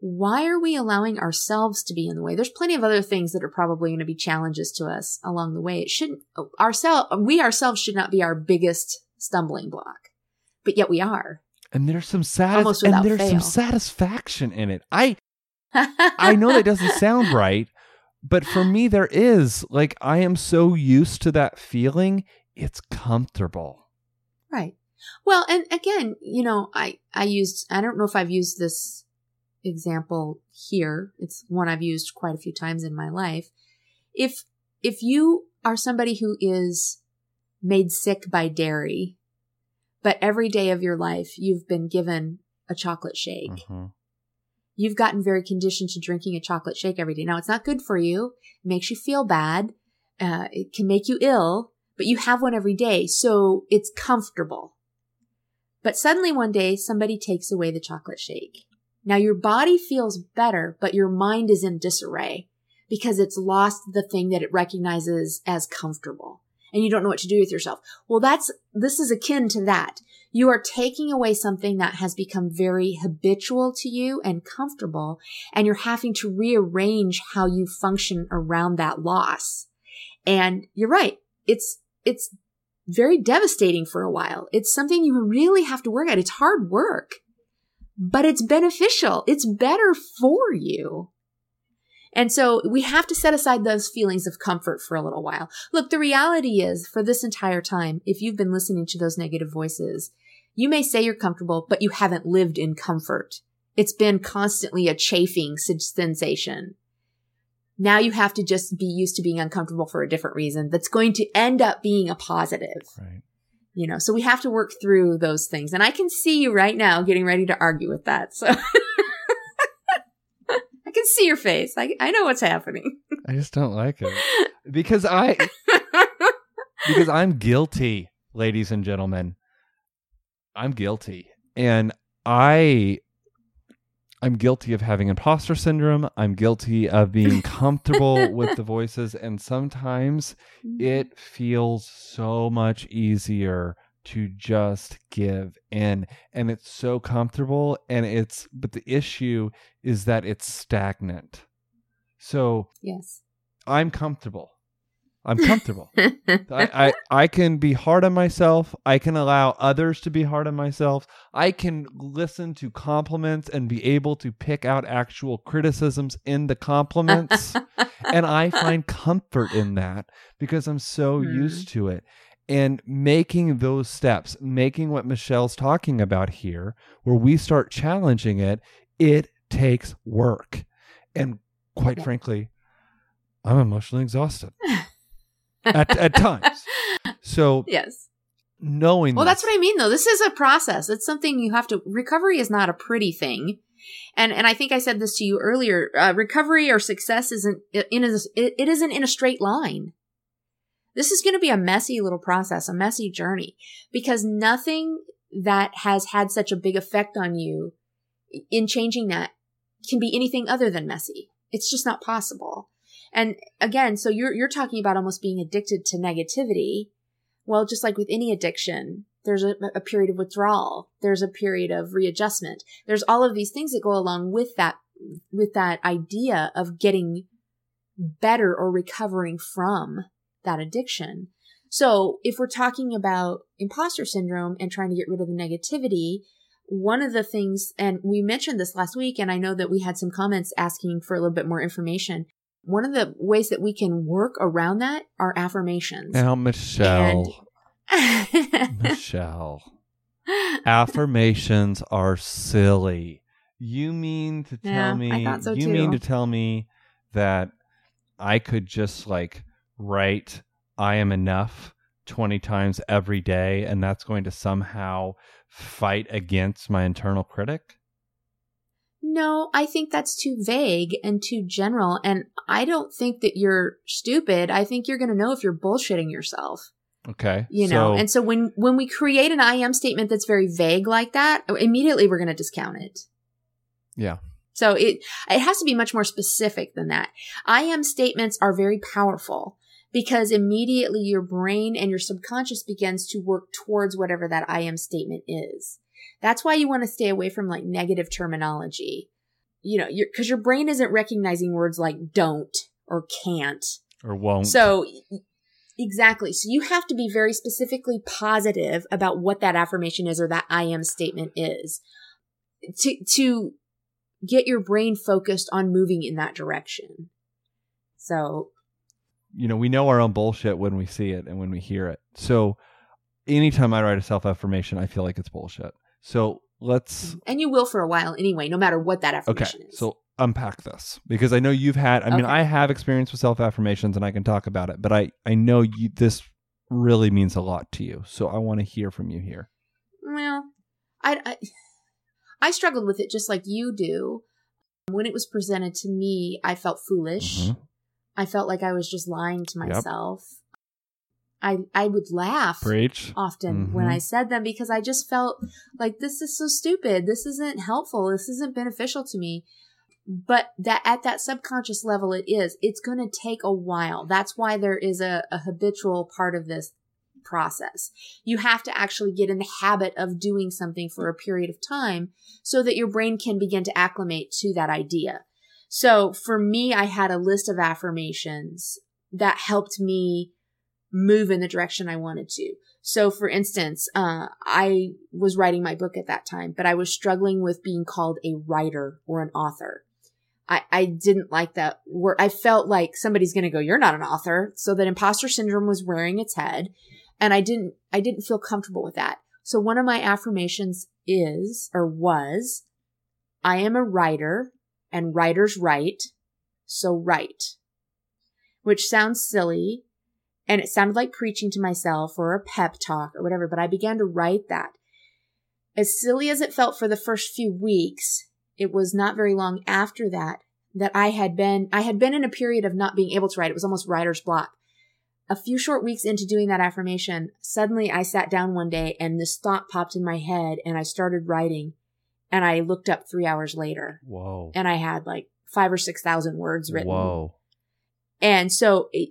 [SPEAKER 2] why are we allowing ourselves to be in the way there's plenty of other things that are probably going to be challenges to us along the way it shouldn't ourselves we ourselves should not be our biggest stumbling block but yet we are
[SPEAKER 1] And there's some satis- and there's some satisfaction in it. I I know that doesn't sound right, but for me there is. Like I am so used to that feeling, it's comfortable.
[SPEAKER 2] Right. Well, and again, you know, I I used I don't know if I've used this example here. It's one I've used quite a few times in my life. If if you are somebody who is made sick by dairy, but every day of your life you've been given a chocolate shake.
[SPEAKER 1] Mhm.
[SPEAKER 2] You've gotten very conditioned to drinking a chocolate shake every day. Now it's not good for you. It makes you feel bad. Uh, it can make you ill, but you have one every day, so it's comfortable. But suddenly one day somebody takes away the chocolate shake. Now your body feels better, but your mind is in disarray because it's lost the thing that it recognizes as comfortable and you don't know what to do with yourself. Well, that's, this is akin to that. You are taking away something that has become very habitual to you and comfortable, and you're having to rearrange how you function around that loss. And you're right. It's, it's very devastating for a while. It's something you really have to work at. It's hard work, but it's beneficial. It's better for you. And so we have to set aside those feelings of comfort for a little while. Look, the reality is for this entire time, if you've been listening to those negative voices, you may say you're comfortable, but you haven't lived in comfort. It's been constantly a chafing sensation. Now you have to just be used to being uncomfortable for a different reason that's going to end up being a positive.
[SPEAKER 1] Right.
[SPEAKER 2] You know, so we have to work through those things. And I can see you right now getting ready to argue with that. So I can see your face. I, I know what's happening.
[SPEAKER 1] I just don't like it because I because I'm guilty, ladies and gentlemen. I'm guilty, and I I'm guilty of having imposter syndrome. I'm guilty of being comfortable with the voices, and sometimes it mm-hmm. feels so much easier to just give in and it's so comfortable and it's but the issue is that it's stagnant so
[SPEAKER 2] yes.
[SPEAKER 1] i'm comfortable i'm comfortable. I, I i can be hard on myself. I can allow others to be hard on myself. I can listen to compliments and be able to pick out actual criticisms in the compliments. And i find comfort in that because i'm so
[SPEAKER 2] Hmm.
[SPEAKER 1] used to it. And making those steps making what michelle's talking about here where we start challenging it it takes work. And quite
[SPEAKER 2] Yeah.
[SPEAKER 1] frankly i'm emotionally exhausted at, at times so
[SPEAKER 2] yes.
[SPEAKER 1] knowing
[SPEAKER 2] Well, that's what I mean, though. This is a process. It's something you have to. Recovery is not a pretty thing, and and I think I said this to you earlier. Uh, recovery or success isn't in a, it, it isn't in a straight line. This is going to be a messy little process, a messy journey, because nothing that has had such a big effect on you in changing that can be anything other than messy. It's just not possible. And again, so you're you're talking about almost being addicted to negativity. Well, just like with any addiction, there's a, a period of withdrawal. There's a period of readjustment. There's all of these things that go along with that, with that idea of getting better or recovering from that addiction. So if we're talking about imposter syndrome and trying to get rid of the negativity, one of the things, and we mentioned this last week, and I know that we had some comments asking for a little bit more information. One of the ways that we can work around that are affirmations.
[SPEAKER 1] now michelle michelle affirmations are silly. You mean to tell
[SPEAKER 2] Yeah,
[SPEAKER 1] me
[SPEAKER 2] so
[SPEAKER 1] you mean to tell me that I could just like write I am enough 20 times every day and that's going to somehow fight against my internal critic?
[SPEAKER 2] No, I think that's too vague and too general. And I don't think that you're stupid. I think you're going to know if you're bullshitting yourself,
[SPEAKER 1] Okay.
[SPEAKER 2] you know?
[SPEAKER 1] so-
[SPEAKER 2] and so when, when we create an I am statement that's very vague like that, immediately we're going to discount it.
[SPEAKER 1] yeah.
[SPEAKER 2] So it, it has to be much more specific than that. I am statements are very powerful because immediately your brain and your subconscious begins to work towards whatever that I am statement is. That's why you want to stay away from like negative terminology. You know, your, cause your brain isn't recognizing words like don't or can't.
[SPEAKER 1] Or won't.
[SPEAKER 2] So exactly. So you have to be very specifically positive about what that affirmation is or that I am statement is to, to get your brain focused on moving in that direction. So
[SPEAKER 1] you know, we know our own bullshit when we see it and when we hear it. So anytime I write a self affirmation, I feel like it's bullshit. So let's
[SPEAKER 2] and you will for a while anyway, no matter what that
[SPEAKER 1] okay.
[SPEAKER 2] affirmation is. Okay.
[SPEAKER 1] So unpack this because I know you've had. I mean, I have experience with self affirmations and I can talk about it, but I I know you this really means a lot to you. So I want to hear from you here.
[SPEAKER 2] well, I, I I struggled with it just like you do. When it was presented to me, I felt foolish.
[SPEAKER 1] Mhm.
[SPEAKER 2] I felt like I was just lying to
[SPEAKER 1] Yep.
[SPEAKER 2] Myself. I I would laugh
[SPEAKER 1] Preach.
[SPEAKER 2] often when
[SPEAKER 1] Mhm.
[SPEAKER 2] I said them because I just felt like this is so stupid. This isn't helpful. This isn't beneficial to me. But that at that subconscious level, it is. It's going to take a while. That's why there is a, a habitual part of this process. You have to actually get in the habit of doing something for a period of time so that your brain can begin to acclimate to that idea. So for me, I had a list of affirmations that helped me move in the direction I wanted to. So for instance, uh, I was writing my book at that time, but I was struggling with being called a writer or an author. I, I didn't like that word. I felt like somebody's going to go, you're not an author. So that imposter syndrome was rearing its head. And I didn't, I didn't feel comfortable with that. So one of my affirmations is, or was, I am a writer and writers write. So write, which sounds silly. And it sounded like preaching to myself or a pep talk or whatever, but I began to write that. As silly as it felt for the first few weeks, it was not very long after that that I had been, I had been in a period of not being able to write. It was almost writer's block. A few short weeks into doing that affirmation, suddenly I sat down one day and this thought popped in my head and I started writing and I looked up three hours later
[SPEAKER 1] Whoa.
[SPEAKER 2] and I had like five or 6,000 words written.
[SPEAKER 1] Whoa.
[SPEAKER 2] And so it,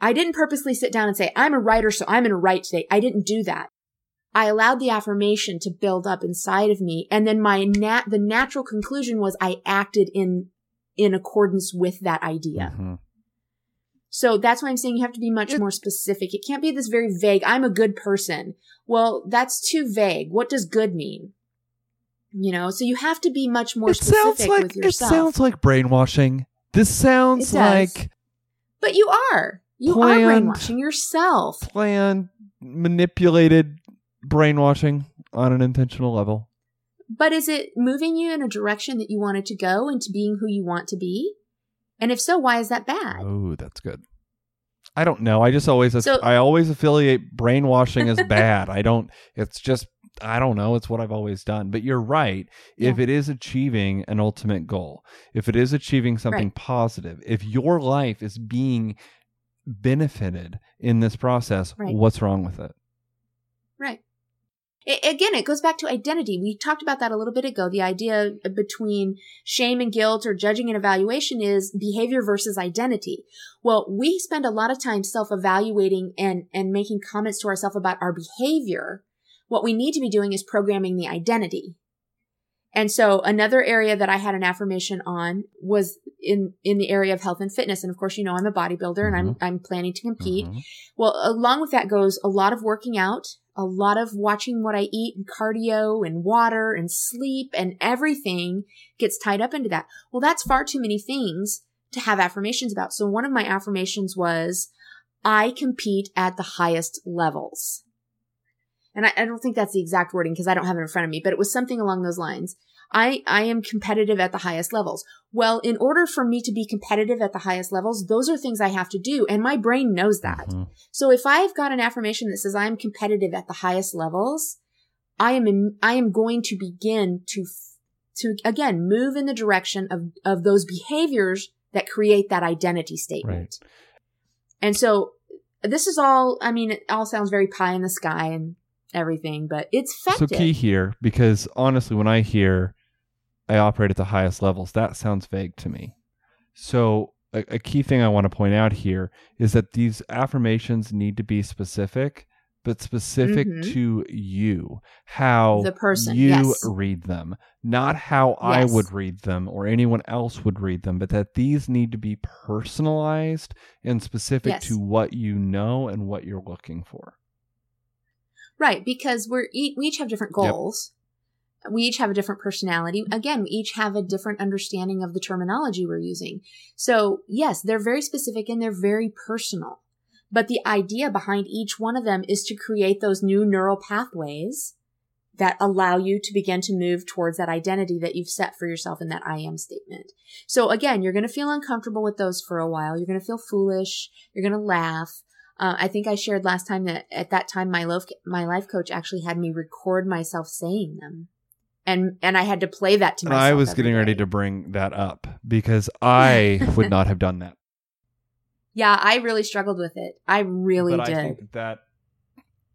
[SPEAKER 2] I didn't purposely sit down and say, I'm a writer, so I'm going to write today. I didn't do that. I allowed the affirmation to build up inside of me. And then my nat, the natural conclusion was I acted in, in accordance with that idea.
[SPEAKER 1] Mhm.
[SPEAKER 2] So that's why I'm saying you have to be much
[SPEAKER 1] It-
[SPEAKER 2] more specific. It can't be this very vague, I'm a good person. Well, that's too vague. What does good mean? You know, so you have to be much more
[SPEAKER 1] It sounds like
[SPEAKER 2] with
[SPEAKER 1] it sounds like brainwashing. This sounds like
[SPEAKER 2] but you are. You
[SPEAKER 1] Planned-
[SPEAKER 2] are brainwashing yourself.
[SPEAKER 1] planned, manipulated brainwashing on an intentional level.
[SPEAKER 2] But is it moving you in a direction that you wanted to go into being who you want to be? And if so, why is that bad?
[SPEAKER 1] Oh, that's good. I don't know. I just always
[SPEAKER 2] So-
[SPEAKER 1] I always affiliate brainwashing as bad. I don't. It's just I don't know. It's what I've always done. But you're right. If
[SPEAKER 2] Yeah.
[SPEAKER 1] it is achieving an ultimate goal, if it is achieving something
[SPEAKER 2] Right.
[SPEAKER 1] positive, if your life is being benefited in this process,
[SPEAKER 2] Right.
[SPEAKER 1] what's wrong with it?
[SPEAKER 2] Right. Again, it goes back to identity. We talked about that a little bit ago. The idea uh, between shame and guilt or judging and evaluation is behavior versus identity. Well, we spend a lot of time self-evaluating and, and making comments to ourselves about our behavior. What we need to be doing is programming the identity. And so another area that I had an affirmation on was in, in the area of health and fitness. And of course, you know, I'm a bodybuilder and I'm, I'm planning to compete.
[SPEAKER 1] Mhm.
[SPEAKER 2] Well, along with that goes a lot of working out, a lot of watching what I eat and cardio and water and sleep and everything gets tied up into that. Well, that's far too many things to have affirmations about. So one of my affirmations was, I compete at the highest levels. And I, I don't think that's the exact wording because I don't have it in front of me, but it was something along those lines. I, I am competitive at the highest levels. Well, in order for me to be competitive at the highest levels, those are things I have to do. And my brain knows that.
[SPEAKER 1] Mhm.
[SPEAKER 2] So if I've got an affirmation that says I am competitive at the highest levels, I am in, I am going to begin to to again move in the direction of of those behaviors that create that identity statement. Right. And so this is all I mean it all sounds very pie in the sky and everything, but it's
[SPEAKER 1] So key here, because honestly, when I hear I operate at the highest levels, that sounds vague to me. So a, a key thing I want to point out here is that these affirmations need to be specific, but specific
[SPEAKER 2] Mhm.
[SPEAKER 1] to you, how
[SPEAKER 2] The person,
[SPEAKER 1] you
[SPEAKER 2] yes.
[SPEAKER 1] read them, not how I would read them or anyone else would read them, but that these need to be personalized and specific
[SPEAKER 2] Yes.
[SPEAKER 1] to what you know and what you're looking for.
[SPEAKER 2] Right, because we're e- we each have different
[SPEAKER 1] Yep.
[SPEAKER 2] goals. We each have a different personality. Again, we each have a different understanding of the terminology we're using. So, yes, they're very specific and they're very personal. But the idea behind each one of them is to create those new neural pathways that allow you to begin to move towards that identity that you've set for yourself in that I am statement. So again, you're going to feel uncomfortable with those for a while. You're going to feel foolish. You're going to laugh. Uh, I think I shared last time that at that time my life my life coach actually had me record myself saying them, and and I had to play that to myself.
[SPEAKER 1] I was getting ready to bring that up because I would not have done that.
[SPEAKER 2] Yeah, I really struggled with it. I really
[SPEAKER 1] but
[SPEAKER 2] did.
[SPEAKER 1] I think that,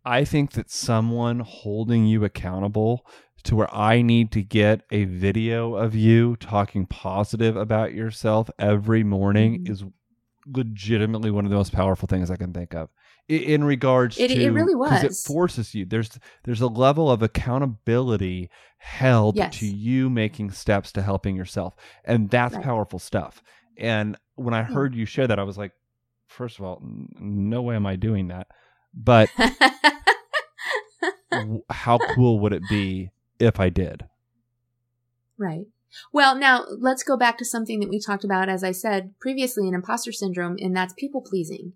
[SPEAKER 1] I think that someone holding you accountable to where I need to get a video of you talking positive about yourself every morning
[SPEAKER 2] Mhm.
[SPEAKER 1] is legitimately one of the most powerful things I can think of. In regards
[SPEAKER 2] It-
[SPEAKER 1] to
[SPEAKER 2] it really
[SPEAKER 1] 'cause it forces you. There's there's a level of accountability held
[SPEAKER 2] Yes.
[SPEAKER 1] to you making steps to helping yourself, and that's
[SPEAKER 2] Right.
[SPEAKER 1] powerful stuff. And when I
[SPEAKER 2] hmm.
[SPEAKER 1] heard you share that, I was like, first of all, no way am I doing that. But how cool would it be if I did?
[SPEAKER 2] Right. Well, now let's go back to something that we talked about, as I said previously, in imposter syndrome, and that's people pleasing.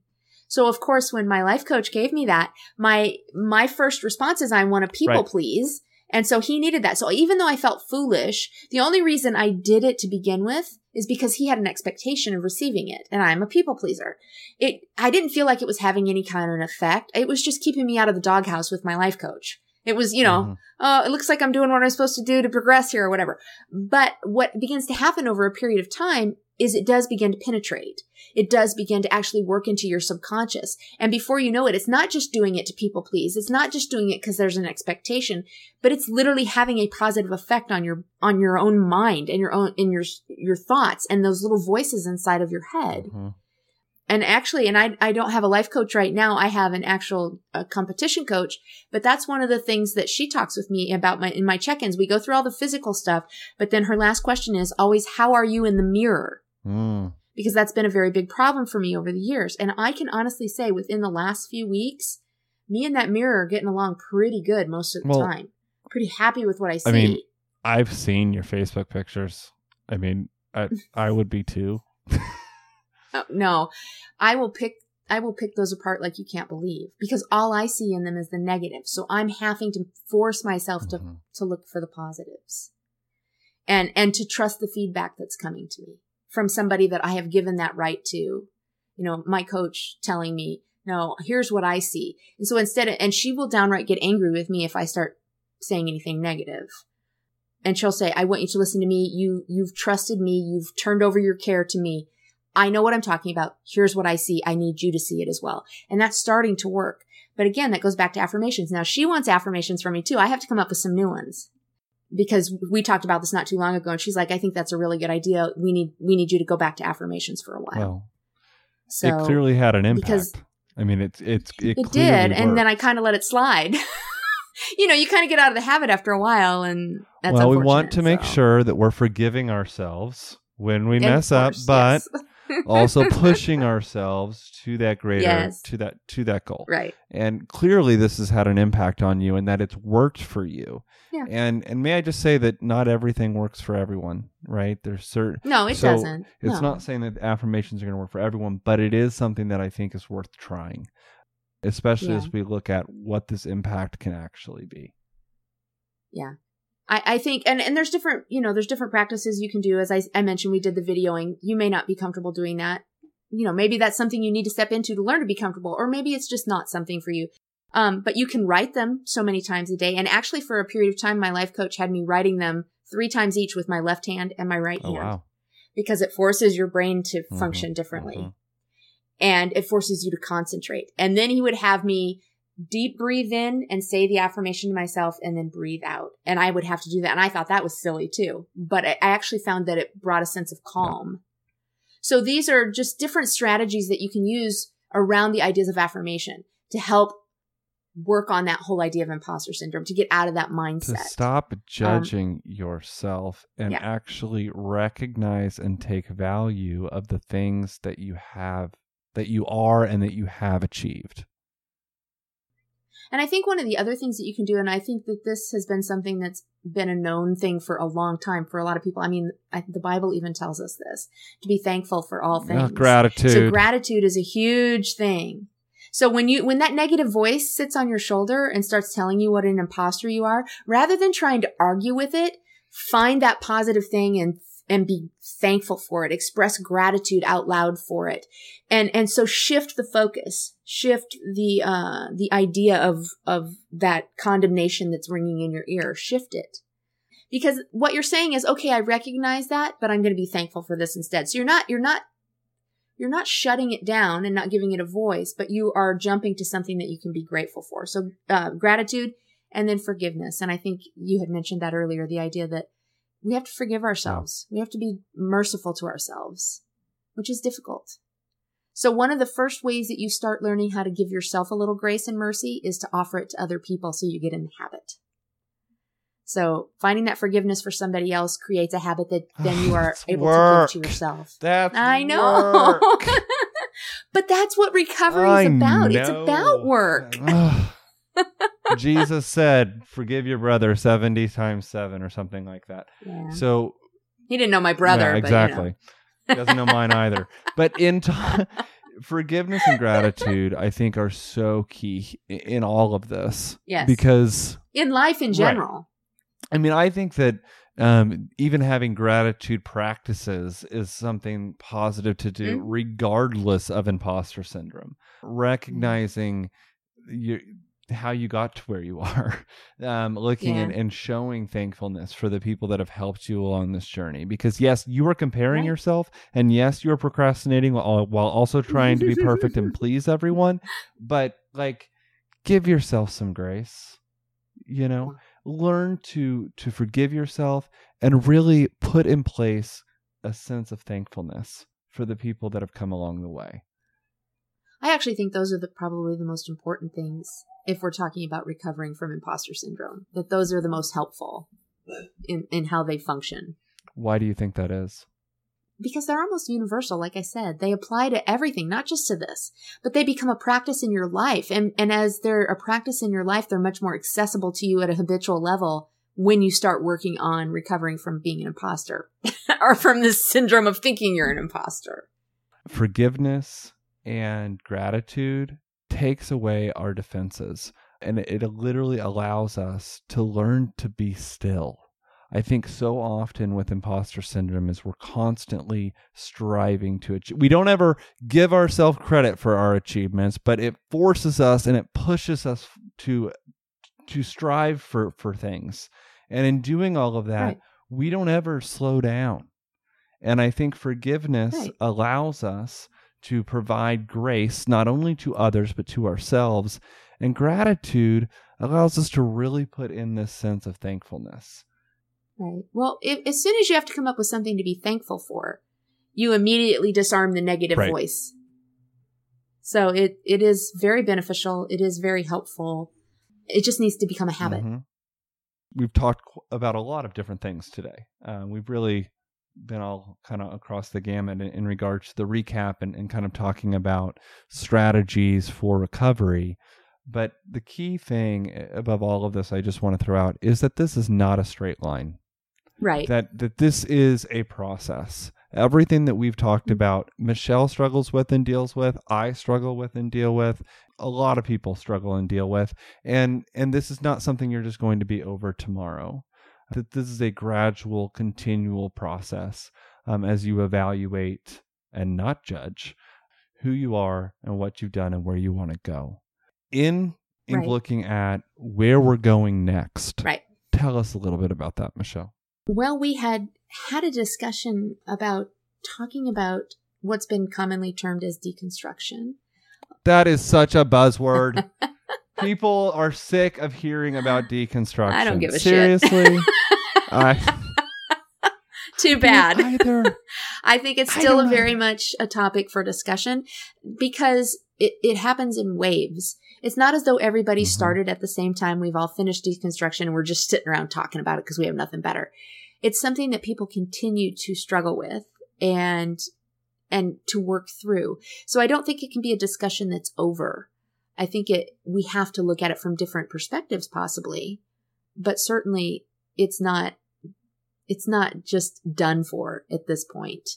[SPEAKER 2] So of course, when my life coach gave me that, my, my first response is I want to people
[SPEAKER 1] Right.
[SPEAKER 2] please. And so he needed that. So even though I felt foolish, the only reason I did it to begin with is because he had an expectation of receiving it. And I'm a people pleaser. It, I didn't feel like it was having any kind of an effect. It was just keeping me out of the doghouse with my life coach. It was, you know,
[SPEAKER 1] Mhm.
[SPEAKER 2] oh, it looks like I'm doing what I'm supposed to do to progress here or whatever. But what begins to happen over a period of time is it does begin to penetrate. It does begin to actually work into your subconscious. And before you know it, it's not just doing it to people please. It's not just doing it because there's an expectation, but it's literally having a positive effect on your, on your own mind and your own, in your, your thoughts and those little voices inside of your head
[SPEAKER 1] Mhm.
[SPEAKER 2] And actually and I, I don't have a life coach right now i have an actual uh competition coach but that's one of the things that she talks with me about my in my check-ins we go through all the physical stuff but then her last question is always how are you in the mirror
[SPEAKER 1] Mm.
[SPEAKER 2] because that's been a very big problem for me over the years and i can honestly say within the last few weeks me and that mirror are getting along pretty good most of the
[SPEAKER 1] Well,
[SPEAKER 2] time pretty happy with what i see
[SPEAKER 1] I mean, I've seen your Facebook pictures. I mean, I I would be too.
[SPEAKER 2] Oh, no, I will pick. I will pick those apart like you can't believe because all I see in them is the negative. So I'm having to force myself to
[SPEAKER 1] Mhm.
[SPEAKER 2] to look for the positives, and and to trust the feedback that's coming to me from somebody that I have given that right to. You know, my coach telling me, "No, here's what I see," and so instead, of, and she will downright get angry with me if I start saying anything negative. And she'll say, "I want you to listen to me. You you've trusted me. You've turned over your care to me." I know what I'm talking about. Here's what I see. I need you to see it as well. And that's starting to work. But again, that goes back to affirmations. Now she wants affirmations from me too. I have to come up with some new ones because we talked about this not too long ago. And she's like, I think that's a really good idea. We need, we need you to go back to affirmations for a while.
[SPEAKER 1] Well,
[SPEAKER 2] so
[SPEAKER 1] it clearly had an impact.
[SPEAKER 2] because-
[SPEAKER 1] I mean, it's it's it,
[SPEAKER 2] it did. And then I kind of let it slide. you know, you kind of get out of the habit after a while and that's
[SPEAKER 1] well, we want to
[SPEAKER 2] unfortunate,
[SPEAKER 1] make
[SPEAKER 2] so.
[SPEAKER 1] sure that we're forgiving ourselves when we
[SPEAKER 2] Of
[SPEAKER 1] mess up, but
[SPEAKER 2] yes.
[SPEAKER 1] also pushing ourselves to that greater
[SPEAKER 2] Yes.
[SPEAKER 1] to that to that goal.
[SPEAKER 2] right.
[SPEAKER 1] And clearly this has had an impact on you and that it's worked for you.
[SPEAKER 2] Yeah.
[SPEAKER 1] And and may I just say that not everything works for everyone, right? There's certain
[SPEAKER 2] No, it
[SPEAKER 1] So,
[SPEAKER 2] doesn't.
[SPEAKER 1] it's
[SPEAKER 2] No.
[SPEAKER 1] not saying that affirmations are going to work for everyone, but it is something that I think is worth trying. Especially
[SPEAKER 2] Yeah.
[SPEAKER 1] as we look at what this impact can actually be.
[SPEAKER 2] I, I think, and, and there's different, you know, there's different practices you can do. As I, I mentioned, we did the videoing. You may not be comfortable doing that. You know, maybe that's something you need to step into to learn to be comfortable, or maybe it's just not something for you. Um, but you can write them so many times a day. And actually, for a period of time, my life coach had me writing them three times each with my left hand and my right
[SPEAKER 1] Oh
[SPEAKER 2] hand
[SPEAKER 1] wow.
[SPEAKER 2] because it forces your brain to
[SPEAKER 1] Mhm,
[SPEAKER 2] function differently
[SPEAKER 1] mhm.
[SPEAKER 2] and it forces you to concentrate. And then he would have me deep breathe in and say the affirmation to myself and then breathe out. And I would have to do that. And I thought that was silly too, but I actually found that it brought a sense of calm. So these are just different strategies that you can use around the ideas of affirmation to help work on that whole idea of imposter syndrome, to get out of that mindset.
[SPEAKER 1] To stop um, judging yourself and
[SPEAKER 2] Yeah.
[SPEAKER 1] actually recognize and take value of the things that you have that you are and that you have achieved.
[SPEAKER 2] And I think one of the other things that you can do, and I think that this has been something that's been a known thing for a long time for a lot of people. I mean, I, the Bible even tells us this to be thankful for all things.
[SPEAKER 1] gratitude.
[SPEAKER 2] So gratitude is a huge thing. So when you, when that negative voice sits on your shoulder and starts telling you what an imposter you are, rather than trying to argue with it, find that positive thing and, and be thankful for it. Express gratitude out loud for it. And, and so shift the focus, shift the, uh, the idea of, of that condemnation that's ringing in your ear, shift it. Because what you're saying is, okay, I recognize that, but I'm going to be thankful for this instead. So you're not, you're not you're not shutting it down and not giving it a voice, but you are jumping to something that you can be grateful for. So, uh, gratitude and then forgiveness. And I think you had mentioned that earlier, the idea that we have to forgive ourselves. We have to be merciful to ourselves, which is difficult. So one of the first ways that you start learning how to give yourself a little grace and mercy is to offer it to other people so you get in the habit. So finding that forgiveness for somebody else creates a habit that then you are able
[SPEAKER 1] work.
[SPEAKER 2] to give to yourself.
[SPEAKER 1] That's
[SPEAKER 2] I know. But that's what recovery
[SPEAKER 1] I
[SPEAKER 2] is about. It's about work.
[SPEAKER 1] Jesus said, "Forgive your brother seventy times seven or something like that."
[SPEAKER 2] Yeah.
[SPEAKER 1] So
[SPEAKER 2] He didn't know my brother,
[SPEAKER 1] Yeah,
[SPEAKER 2] but, you know.
[SPEAKER 1] exactly. Doesn't know mine either. But in forgiveness and gratitude, I think are so key in all of this
[SPEAKER 2] Yes.
[SPEAKER 1] because
[SPEAKER 2] in life in
[SPEAKER 1] Right.
[SPEAKER 2] general.
[SPEAKER 1] I mean, I think that um, even having gratitude practices is something positive to do,
[SPEAKER 2] Mhm.
[SPEAKER 1] regardless of imposter syndrome. Recognizing your, how you got to where you are, um, looking
[SPEAKER 2] Yeah.
[SPEAKER 1] and, and showing thankfulness for the people that have helped you along this journey. Because yes, you are comparing
[SPEAKER 2] Right.
[SPEAKER 1] yourself, and yes, you are procrastinating while, while also trying to be perfect and please everyone. But like, give yourself some grace. You know, learn to to forgive yourself and really put in place a sense of thankfulness for the people that have come along the way.
[SPEAKER 2] I actually think those are the probably the most important things if we're talking about recovering from imposter syndrome. That those are the most helpful in in how they function.
[SPEAKER 1] Why do you think that is?
[SPEAKER 2] Because they're almost universal, like I said. They apply to everything, not just to this, but they become a practice in your life. And and as they're a practice in your life, they're much more accessible to you at a habitual level when you start working on recovering from being an imposter or from this syndrome of thinking you're an imposter.
[SPEAKER 1] Forgiveness and gratitude takes away our defenses and it, it literally allows us to learn to be still. I think so often with imposter syndrome is we're constantly striving to achieve. We don't ever give ourselves credit for our achievements, but it forces us and it pushes us to to strive for for things. And in doing all of that,
[SPEAKER 2] Right.
[SPEAKER 1] we don't ever slow down. And I think forgiveness
[SPEAKER 2] Right.
[SPEAKER 1] allows us to provide grace not only to others but to ourselves. And gratitude allows us to really put in this sense of thankfulness.
[SPEAKER 2] Right. Well, if, as soon as you have to come up with something to be thankful for, you immediately disarm the negative
[SPEAKER 1] Right.
[SPEAKER 2] voice. So it, it is very beneficial. It is very helpful. It just needs to become a habit.
[SPEAKER 1] Mhm. We've talked about a lot of different things today. Uh, we've really been all kind of across the gamut in, in regards to the recap and, and kind of talking about strategies for recovery. But the key thing above all of this, I just want to throw out is that this is not a straight line.
[SPEAKER 2] Right.
[SPEAKER 1] that that this is a process. Everything that we've talked mm-hmm. about, Michelle struggles with and deals with, I struggle with and deal with, a lot of people struggle and deal with, and and this is not something you're just going to be over tomorrow. That this is a gradual, continual process um, as you evaluate and not judge who you are and what you've done and where you want to go. In in
[SPEAKER 2] Right.
[SPEAKER 1] looking at where we're going next,
[SPEAKER 2] right.
[SPEAKER 1] tell us a little bit about that, Michelle.
[SPEAKER 2] Well, we had had a discussion about talking about what's been commonly termed as deconstruction.
[SPEAKER 1] That is such a buzzword. People are sick of hearing about deconstruction.
[SPEAKER 2] I don't give a shit.
[SPEAKER 1] Seriously. I
[SPEAKER 2] Too bad.
[SPEAKER 1] Either.
[SPEAKER 2] I think it's still a very
[SPEAKER 1] either.
[SPEAKER 2] much a topic for discussion because it, it happens in waves. It's not as though everybody
[SPEAKER 1] Mhm.
[SPEAKER 2] started at the same time. We've all finished deconstruction and we're just sitting around talking about it because we have nothing better. It's something that people continue to struggle with and and to work through. So I don't think it can be a discussion that's over. I think it we have to look at it from different perspectives possibly, but certainly it's not it's not just done for at this point.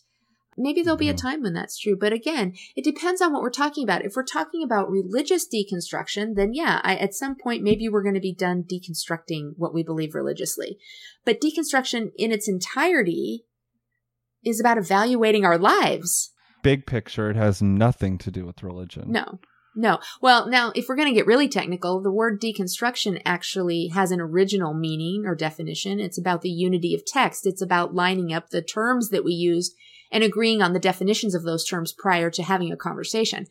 [SPEAKER 2] Maybe there'll be a time when that's true, but again, it depends on what we're talking about. If we're talking about religious deconstruction, then yeah, I, at some point maybe we're going to be done deconstructing what we believe religiously. But deconstruction in its entirety is about evaluating our lives.
[SPEAKER 1] Big picture, it has nothing to do with religion.
[SPEAKER 2] No. No. Well, now, if we're going to get really technical, the word deconstruction actually has an original meaning or definition. It's about the unity of text. It's about lining up the terms that we use and agreeing on the definitions of those terms prior to having a conversation.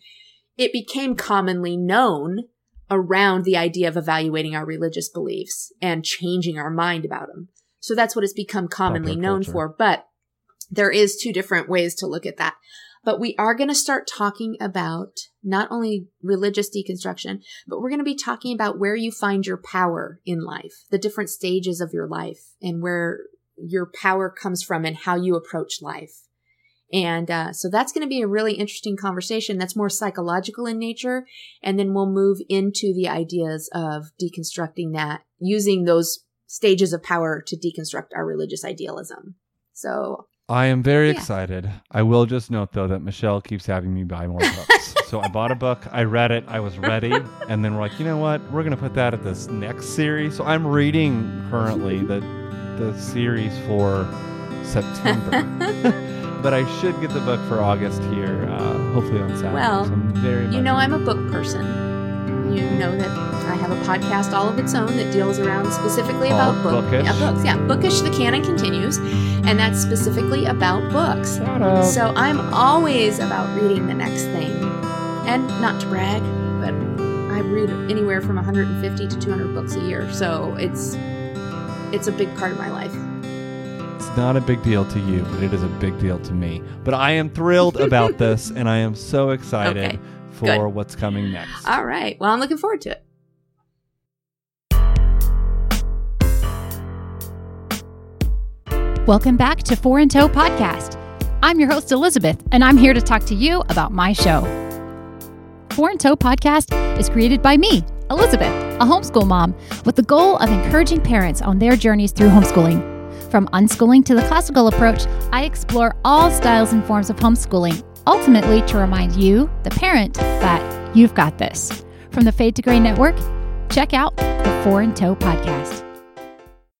[SPEAKER 2] It became commonly known around the idea of evaluating our religious beliefs and changing our mind about them. So that's what it's become commonly known for. But there is two different ways to look at that. But we are going to start talking about not only religious deconstruction, but we're going to be talking about where you find your power in life, the different stages of your life, and where your power comes from and how you approach life. And uh, so that's going to be a really interesting conversation that's more psychological in nature. And then we'll move into the ideas of deconstructing that using those stages of power to deconstruct our religious idealism. So
[SPEAKER 1] I am very
[SPEAKER 2] Yeah.
[SPEAKER 1] excited. I will just note though that Michelle keeps having me buy more books. so I bought a book, I read it, I was ready, and then we're like, you know what? We're gonna put that at this next series. So I'm reading currently the the series for September. but I should get the book for August here, uh, hopefully on Saturday.
[SPEAKER 2] Well,
[SPEAKER 1] so I'm very
[SPEAKER 2] you know I'm a book person. You know that I have a podcast all of its own that deals around specifically
[SPEAKER 1] Called
[SPEAKER 2] about book,
[SPEAKER 1] Bookish.
[SPEAKER 2] Yeah, books. Yeah, bookish. The canon continues, and that's specifically about books. So I'm always about reading the next thing, and not to brag, but I read anywhere from 150 to 200 books a year. So it's it's a big part of my life.
[SPEAKER 1] It's not a big deal to you, but it is a big deal to me. But I am thrilled about this, and I am so excited
[SPEAKER 2] Okay,
[SPEAKER 1] for
[SPEAKER 2] good.
[SPEAKER 1] what's coming next.
[SPEAKER 2] All right. Well, I'm looking forward to it.
[SPEAKER 5] Welcome back to Four in Tow Podcast. I'm your host, Elizabeth, and I'm here to talk to you about my show. Four in Tow Podcast is created by me, Elizabeth, a homeschool mom, with the goal of encouraging parents on their journeys through homeschooling. From unschooling to the classical approach, I explore all styles and forms of homeschooling, ultimately to remind you, the parent, that you've got this. From the Fade to Gray Network, check out the Four in Tow Podcast.